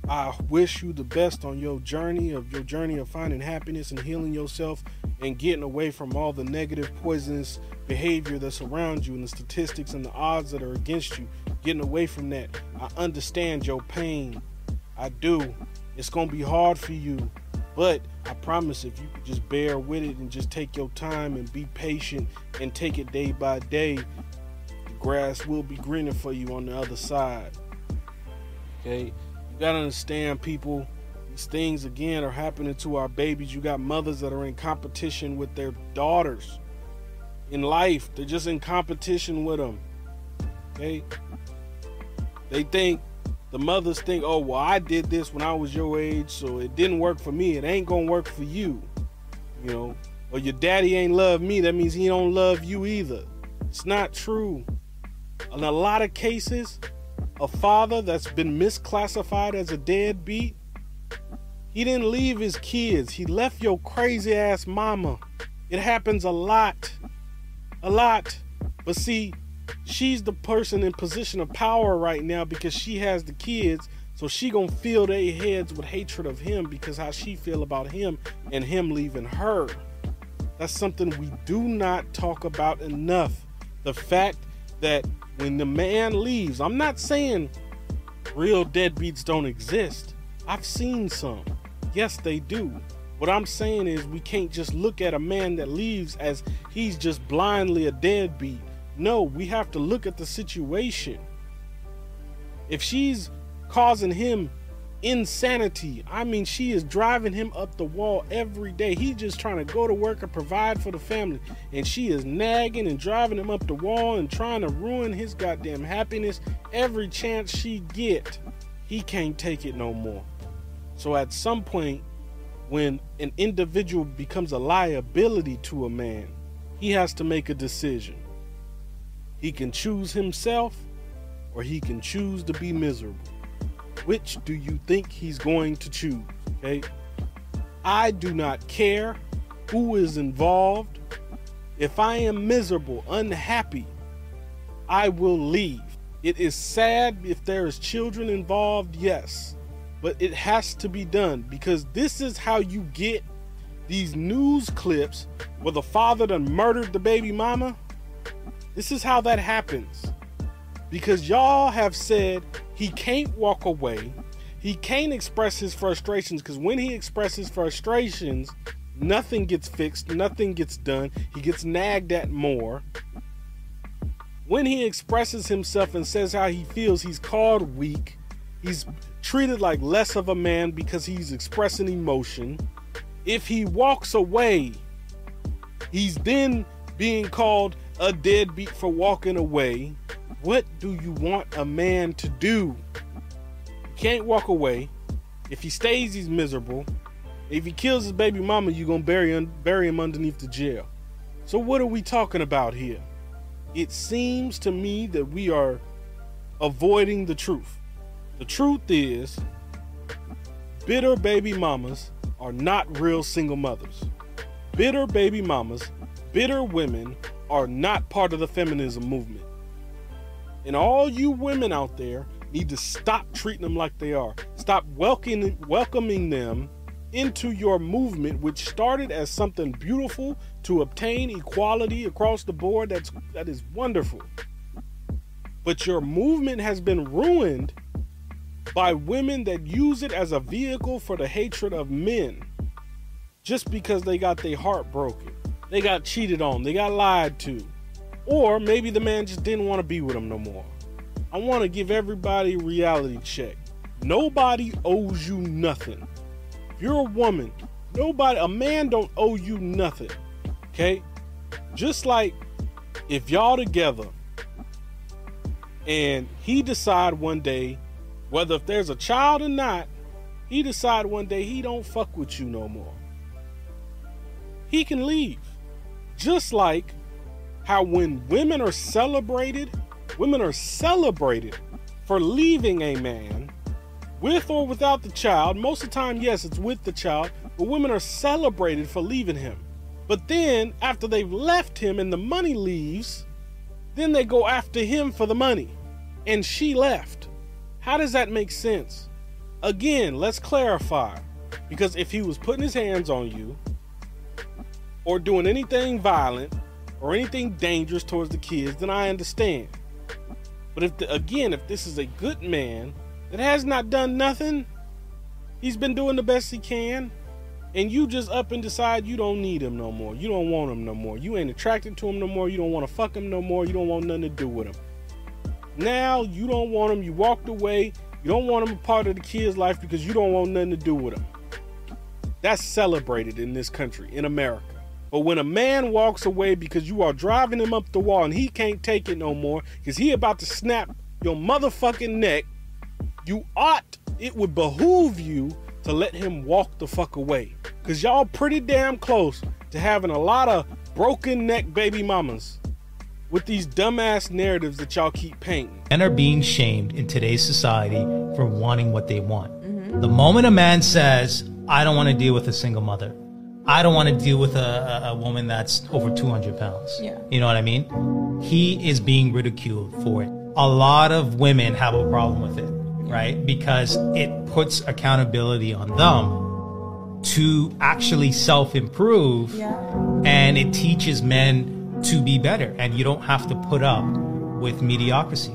S1: I wish you the best on your journey of your journey of finding happiness and healing yourself and getting away from all the negative poisonous behavior that's around you and the statistics and the odds that are against you. Getting away from that. I understand your pain. I do. It's going to be hard for you. But I promise if you could just bear with it and just take your time and be patient and take it day by day, the grass will be greener for you on the other side. Okay? You got to understand, people, these things again are happening to our babies. You got mothers that are in competition with their daughters in life, they're just in competition with them. Okay? They think the mothers think, oh, well, I did this when I was your age, so it didn't work for me. It ain't gonna work for you. You know, or your daddy ain't love me, that means he don't love you either. It's not true. In a lot of cases, a father that's been misclassified as a deadbeat, he didn't leave his kids. He left your crazy ass mama. It happens a lot. A lot. But see, she's the person in position of power right now because she has the kids so she gonna fill their heads with hatred of him because how she feel about him and him leaving her that's something we do not talk about enough the fact that when the man leaves i'm not saying real deadbeats don't exist. I've seen some. Yes they do. What i'm saying is we can't just look at a man that leaves as he's just blindly a deadbeat. No, we have to look at the situation. If she's causing him insanity, I mean, she is driving him up the wall every day. He's just trying to go to work and provide for the family. And she is nagging and driving him up the wall and trying to ruin his goddamn happiness every chance she get. He can't take it no more. So at some point, when an individual becomes a liability to a man, he has to make a decision. He can choose himself or he can choose to be miserable. Which do you think he's going to choose? Okay? I do not care who is involved. If I am miserable, unhappy, I will leave. It is sad if there is children involved, yes, but it has to be done because this is how you get these news clips where the father done murdered the baby mama this is how that happens. Because y'all have said he can't walk away. He can't express his frustrations because when he expresses frustrations, nothing gets fixed, nothing gets done. He gets nagged at more. When he expresses himself and says how he feels, he's called weak. He's treated like less of a man because he's expressing emotion. If he walks away, he's then being called a deadbeat for walking away, what do you want a man to do? He can't walk away. If he stays, he's miserable. If he kills his baby mama, you're gonna bury him, bury him underneath the jail. So what are we talking about here? It seems to me that we are avoiding the truth. The truth is, bitter baby mamas are not real single mothers. Bitter baby mamas, bitter women are not part of the feminism movement. And all you women out there need to stop treating them like they are. Stop welcoming welcoming them into your movement which started as something beautiful to obtain equality across the board that's that is wonderful. But your movement has been ruined by women that use it as a vehicle for the hatred of men just because they got their heart broken. They got cheated on. They got lied to. Or maybe the man just didn't want to be with him no more. I want to give everybody a reality check. Nobody owes you nothing. If you're a woman, nobody, a man don't owe you nothing. Okay? Just like if y'all together and he decide one day, whether if there's a child or not, he decide one day he don't fuck with you no more. He can leave. Just like how when women are celebrated, women are celebrated for leaving a man with or without the child. Most of the time, yes, it's with the child, but women are celebrated for leaving him. But then, after they've left him and the money leaves, then they go after him for the money. And she left. How does that make sense? Again, let's clarify. Because if he was putting his hands on you, or doing anything violent, or anything dangerous towards the kids, then I understand. But if the, again, if this is a good man that has not done nothing, he's been doing the best he can, and you just up and decide you don't need him no more. You don't want him no more. You ain't attracted to him no more. You don't want to fuck him no more. You don't want nothing to do with him. Now you don't want him. You walked away. You don't want him a part of the kid's life because you don't want nothing to do with him. That's celebrated in this country, in America. But when a man walks away because you are driving him up the wall and he can't take it no more because he about to snap your motherfucking neck, you ought, it would behoove you to let him walk the fuck away. Because y'all pretty damn close to having a lot of broken neck baby mamas with these dumbass narratives that y'all keep painting.
S21: Men are being shamed in today's society for wanting what they want. Mm-hmm. The moment a man says, I don't want to deal with a single mother, I don't want to deal with a, a, a woman that's over 200 pounds.
S22: Yeah.
S21: You know what I mean? He is being ridiculed for it. A lot of women have a problem with it, right? Because it puts accountability on them to actually self improve and it teaches men to be better. And you don't have to put up with mediocrity.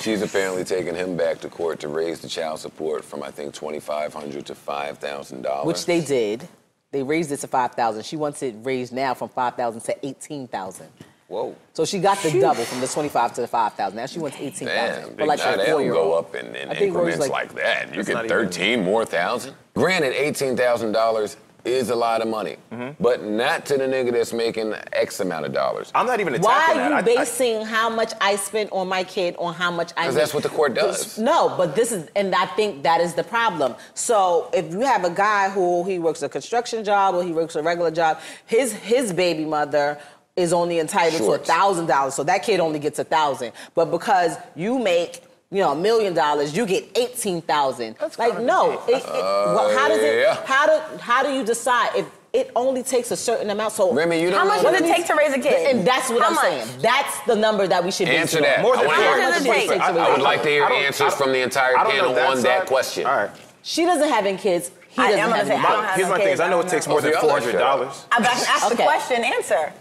S23: She's apparently taking him back to court to raise the child support from I think twenty five hundred to five thousand dollars.
S24: which they did. They raised it to five thousand. She wants it raised now from five thousand to eighteen thousand.
S23: Whoa.
S24: So she got the
S23: Phew.
S24: double from the twenty-five to the five thousand. Now she wants eighteen
S23: Damn,
S24: thousand.
S23: big now they don't go up in, in
S24: I think Rory's
S23: increments
S24: like-
S23: like, that. You get
S24: not even-
S23: thirteen more thousand. Granted, eighteen thousand dollars is a lot of money, mm-hmm. but not to the nigga that's making X amount of dollars.
S25: I'm not even attacking
S24: Why are you basing how much I spent on my kid on how much I?
S23: Because that's what the court does.
S24: No, but this is, and I think that is the problem. So if you have a guy who he works a construction job or he works a regular job, his his baby mother is only entitled to a thousand dollars, so that kid only gets a thousand. But because you make you know, a million dollars, you get eighteen thousand. Like, no, it, it, well, uh, how does it?
S23: yeah.
S24: How do how do you decide if it only takes a certain amount? So
S23: Remy, you don't
S24: how much
S23: know-
S24: does it take to raise a kid? And that's what
S23: How
S24: I'm
S23: much?
S24: saying. That's the number that we should
S23: Answer
S24: doing.
S23: that. I wanna
S24: How
S23: hear-
S24: much does it take to
S23: I-
S24: raise
S23: I
S24: a
S23: would like to hear answers from the entire
S25: I
S23: panel
S25: that
S23: on that question.
S25: All right.
S24: She doesn't have any kids. He
S13: I-
S24: doesn't
S13: I'm
S24: have any kids.
S25: Here's my thing: is I know it takes more than four
S23: the
S25: hundred
S23: other
S25: dollars.
S13: I asked ask the question, answer.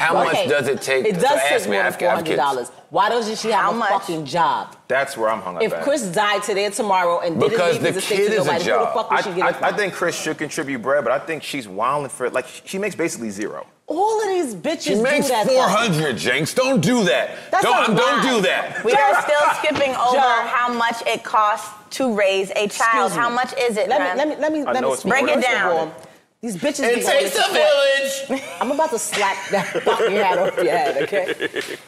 S23: How much does it take
S24: It
S23: to
S24: does
S23: ask
S24: take
S23: me?
S24: more
S23: I
S24: than
S23: have kids?
S24: Why doesn't she have
S13: How
S24: a
S13: much?
S24: fucking job?
S25: That's where I'm hung up
S24: If
S25: at.
S24: Chris died today or tomorrow and didn't
S25: because
S24: leave
S25: the
S24: his
S25: kid is
S24: nobody,
S25: a
S24: who the
S25: job.
S24: fuck would
S25: I,
S24: she get
S25: I,
S24: it?
S25: I think Chris should contribute bread, but I think she's wilding for it. like she makes basically zero.
S24: All of these bitches
S23: She makes
S24: do that.
S23: four hundred, Jinx. Don't do that.
S24: That's
S23: don't
S24: a
S23: don't do that.
S13: We are still skipping over
S24: Joe.
S13: how much it costs to raise a child. How much is it?
S24: Let me let me let me let me speak.
S13: Break it
S24: First of
S13: down.
S24: All, These bitches.
S23: It
S24: be going
S23: takes
S24: to
S23: a
S24: court.
S23: village.
S24: I'm about to slap that fucking hat off your head, okay?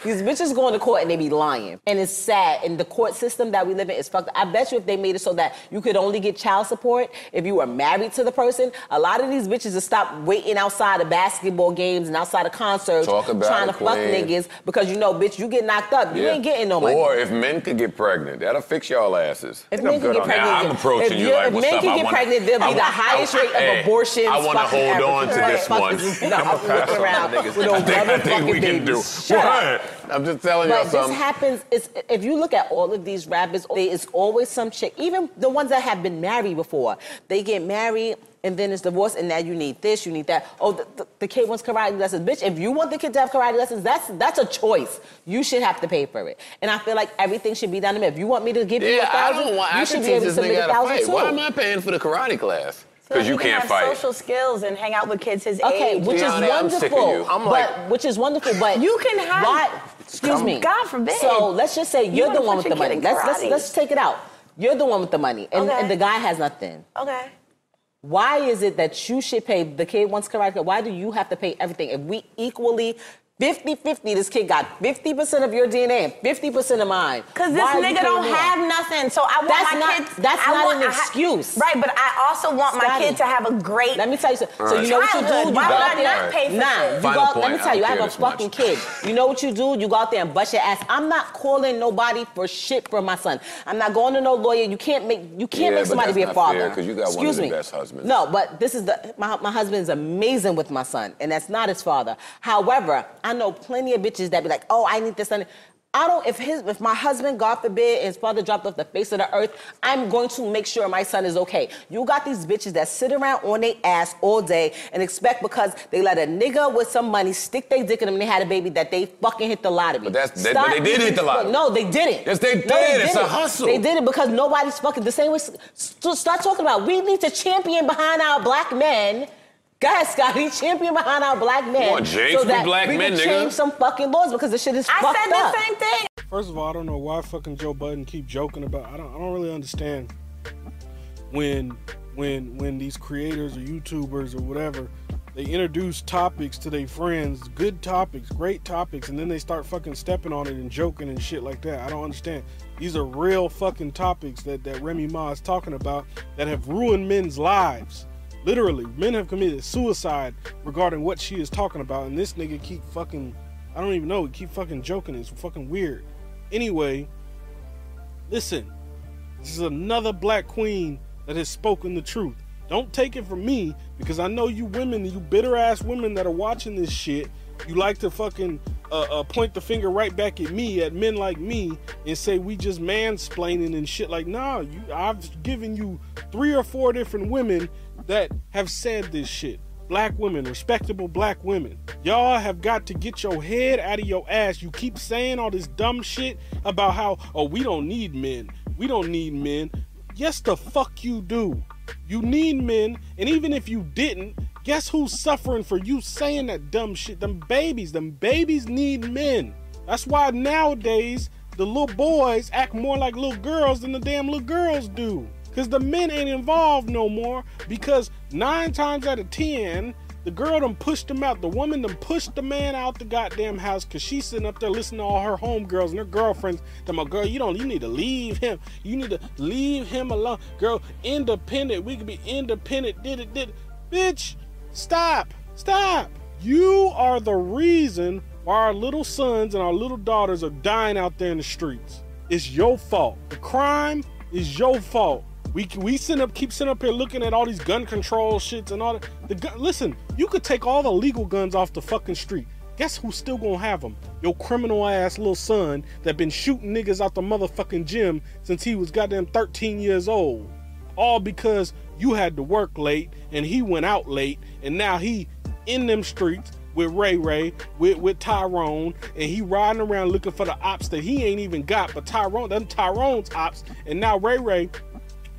S24: These bitches go into court and they be lying. And it's sad. And the court system that we live in is fucked up. I bet you if they made it so that you could only get child support if you were married to the person, a lot of these bitches would stop waiting outside of basketball games and outside of concerts
S23: Talk about
S24: trying
S23: it,
S24: to fuck niggas because you know, bitch, you get knocked up. You
S23: Yeah.
S24: ain't getting no money.
S23: Or if men could get pregnant, that'll fix y'all asses.
S24: If men can get pregnant,
S23: Now, I'm approaching
S24: if
S23: you
S24: you-
S23: like,
S24: if
S23: what's
S24: men
S23: up?
S24: can
S23: I
S24: get pregnant, there'll be
S23: I
S24: the highest
S23: I-
S24: rate of
S23: hey,
S24: abortions
S23: I want to hold
S24: ever.
S23: on to this one.
S24: is- no,
S23: I'm
S24: I'm looking around with no
S23: I think, I think we can do.
S24: babies.
S23: What? I'm just telling y'all
S24: But this
S23: something.
S24: happens. It's, if you look at all of these rappers, there is always some chick, even the ones that have been married before. They get married and then it's divorced, and now you need this, you need that. Oh, the, the, the kid wants karate lessons, bitch. If you want the kid to have karate lessons, that's that's a choice. You should have to pay for it. And I feel like everything should be done to me. If you want me to give you a
S23: Yeah, I
S24: thousand,
S23: don't want.
S24: you
S23: I
S24: should
S23: can
S24: be
S23: teach
S24: able to
S23: this
S24: submit
S23: nigga
S24: a thousand
S23: fight.
S24: too.
S23: Why am I paying for the karate class?
S24: 'Cause you
S26: he can
S24: can't
S26: have
S24: fight.
S26: social skills and hang out with kids his
S24: Okay,
S26: age.
S24: which is wonderful.
S26: I'm
S24: but
S26: like,
S24: which is wonderful, but
S26: You can have-
S24: Why, excuse me.
S26: God forbid.
S24: So let's just say
S26: You
S24: you're
S26: wanna
S24: the one
S26: put
S24: with the
S26: kid
S24: money.
S26: in
S24: Let's let's
S26: karate.
S24: let's take it out. You're the one with the money, and,
S26: Okay.
S24: and the guy has nothing.
S26: okay.
S24: Why is it that you should pay the kid wants karate? Why do you have to pay everything? If we equally 50-50, this kid got 50% of your DNA and 50% of mine.
S26: Cause this
S24: Why are you
S26: nigga don't
S24: more?
S26: have nothing, so I want
S24: That's
S26: my
S24: not-
S26: kids.
S24: that's
S26: I
S24: not
S26: want-
S24: an
S26: I ha-
S24: excuse.
S26: right? But I also want my kid to have a great.
S24: Let me tell you something. So you know what you do?
S26: Childhood.
S24: You
S26: Why
S24: go
S26: would
S24: out
S26: I
S24: there.
S26: not pay for
S24: nah,
S26: shit?
S24: you go
S23: point,
S24: let me tell you,
S23: don't
S24: I have a
S23: this much.
S24: fucking kid. You know what you do? You go out there and bust your ass. I'm not calling nobody for shit for my son. I'm not going to no lawyer. You can't make you can't
S23: Yeah,
S24: make somebody be a father.
S23: fair, 'cause you got one of
S24: Excuse
S23: the
S24: me.
S23: best husbands.
S24: No, but this is the my, my husband is amazing with my son, and that's not his father. However, I know plenty of bitches that be like, oh, I need this son. I don't. If his, if my husband, God forbid, his father dropped off the face of the earth, I'm going to make sure my son is okay. You got these bitches that sit around on their ass all day and expect because they let a nigga with some money stick their dick in them and they had a baby that they fucking hit the lottery. But
S23: that's- that- but they did hit the lottery.
S24: No, they didn't.
S23: Yes, they
S24: No,
S23: did. It's a
S24: didn't.
S23: hustle.
S24: They did it because nobody's fucking the same way. Start talking about. We need to champion behind our black men. Guys, Scotty, champion behind our black men.
S23: Come on, Jinx,
S24: so
S23: we
S24: that
S23: black
S24: we
S23: men,
S24: can
S23: nigga.
S24: change some fucking laws because this shit is
S26: I
S24: fucked
S26: said the same thing.
S1: First of all, I don't know why fucking Joe Budden keep joking about. I don't. I don't really understand when when when these creators or YouTubers or whatever they introduce topics to their friends, good topics, great topics, and then they start fucking stepping on it and joking and shit like that. I don't understand. These are real fucking topics that that Remy Ma is talking about that have ruined men's lives. Literally, men have committed suicide regarding what she is talking about, and this nigga keep fucking. I don't even know. Keep fucking joking. It's fucking weird. Anyway, listen. This is another black queen that has spoken the truth. Don't take it from me because I know you women, you bitter ass women that are watching this shit. You like to fucking uh, uh, point the finger right back at me, at men like me, and say we just mansplaining and shit. Like, nah, you. I've given you three or four different women that have said this shit. Black women, respectable black women. Y'all have got to get your head out of your ass. You keep saying all this dumb shit about how, oh, we don't need men. We don't need men. Yes, the fuck you do. You need men, and even if you didn't, guess who's suffering for you saying that dumb shit? Them babies. Them babies need men. That's why nowadays the little boys act more like little girls than the damn little girls do. Cause the men ain't involved no more. Because nine times out of ten, the girl done pushed him out. The woman done pushed the man out the goddamn house because she's sitting up there listening to all her homegirls and her girlfriends. Tell my girl, you don't you need to leave him. You need to leave him alone. Girl, independent. We can be independent. Did it, did it. Bitch, stop. Stop. You are the reason why our little sons and our little daughters are dying out there in the streets. It's your fault. The crime is your fault. We we send up keep sitting up here looking at all these gun control shits and all that. The gun, listen, you could take all the legal guns off the fucking street. Guess who's still gonna have them? Your criminal ass little son that been shooting niggas out the motherfucking gym since he was goddamn 13 years old. All because you had to work late and he went out late and now he in them streets with Ray Ray, with, with Tyrone, and he riding around looking for the ops that he ain't even got, but Tyrone, them Tyrone's ops, and now Ray Ray,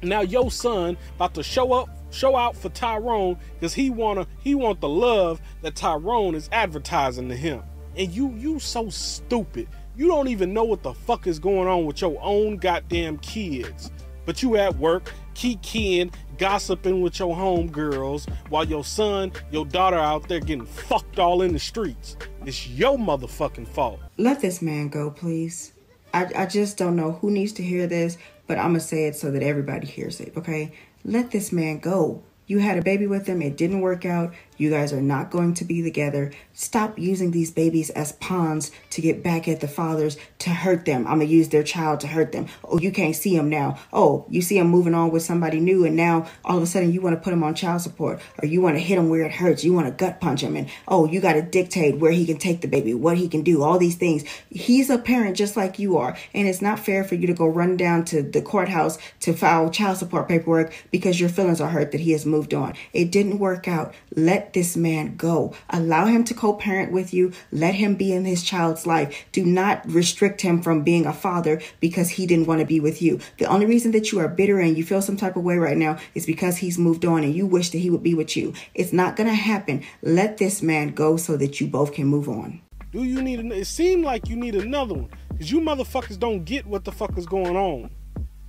S1: now your son about to show up, show out for Tyrone because he wanna he want the love that Tyrone is advertising to him. And you you so stupid. You don't even know what the fuck is going on with your own goddamn kids. But you at work, kikiing, gossiping with your homegirls while your son, your daughter out there getting fucked all in the streets. It's your motherfucking fault.
S27: Let this man go, please. I, I just don't know who needs to hear this, but I'm going to say it so that everybody hears it, okay? Let this man go. You had a baby with him, it didn't work out. You guys are not going to be together. Stop using these babies as pawns to get back at the fathers to hurt them. I'm going to use their child to hurt them. Oh, you can't see him now. Oh, you see him moving on with somebody new, and now all of a sudden you want to put him on child support, or you want to hit him where it hurts. You want to gut punch him, and oh, you got to dictate where he can take the baby, what he can do, all these things. He's a parent just like you are, and it's not fair for you to go run down to the courthouse to file child support paperwork because your feelings are hurt that he has moved on. It didn't work out. Let let this man go. Allow him to co parent with you. Let him be in his child's life. Do not restrict him from being a father because he didn't want to be with you. The only reason that you are bitter and you feel some type of way right now is because he's moved on and you wish that he would be with you. It's not going to happen. Let this man go so that you both can move on.
S1: Do you need? An, it seemed like you need another one because you motherfuckers don't get what the fuck is going on.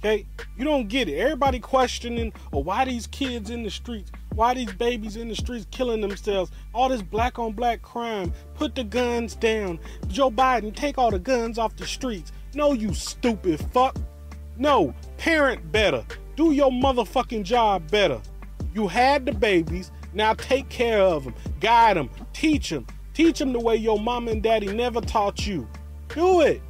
S1: Okay, you don't get it. Everybody questioning, or why these kids in the streets? Why these babies in the streets killing themselves? All this black on black crime. Put the guns down. Joe Biden, take all the guns off the streets. No, you stupid fuck. No, parent better. Do your motherfucking job better. You had the babies. Now take care of them. Guide them. Teach them. Teach them the way your mom and daddy never taught you. Do it.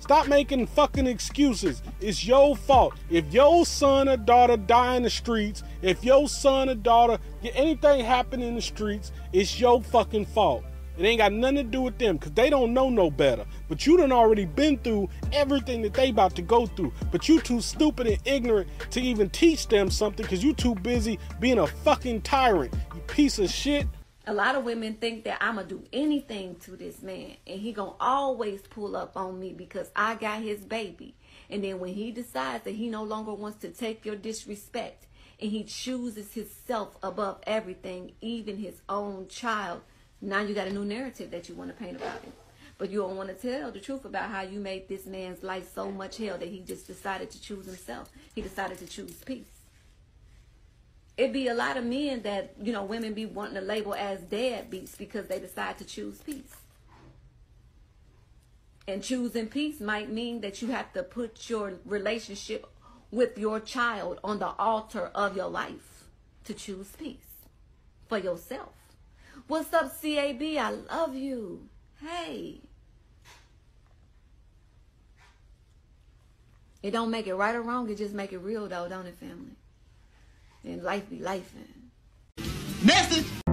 S1: Stop making fucking excuses. It's your fault. If your son or daughter die in the streets, if your son or daughter get anything happen in the streets, it's your fucking fault. It ain't got nothing to do with them because they don't know no better. But you done already been through everything that they about to go through. But you too stupid and ignorant to even teach them something because you too busy being a fucking tyrant. You piece of shit.
S28: A lot of women think that I'ma do anything to this man and he gonna always pull up on me because I got his baby. And then when he decides that he no longer wants to take your disrespect and he chooses himself above everything, even his own child, now you got a new narrative that you want to paint about him. But you don't want to tell the truth about how you made this man's life so much hell that he just decided to choose himself. He decided to choose peace it be a lot of men that you know women be wanting to label as deadbeats because they decide to choose peace. And choosing peace might mean that you have to put your relationship with your child on the altar of your life to choose peace for yourself. What's up, CAB? I love you. Hey. It don't make it right or wrong, it just make it real though, don't it, family? And life be life.
S29: Message.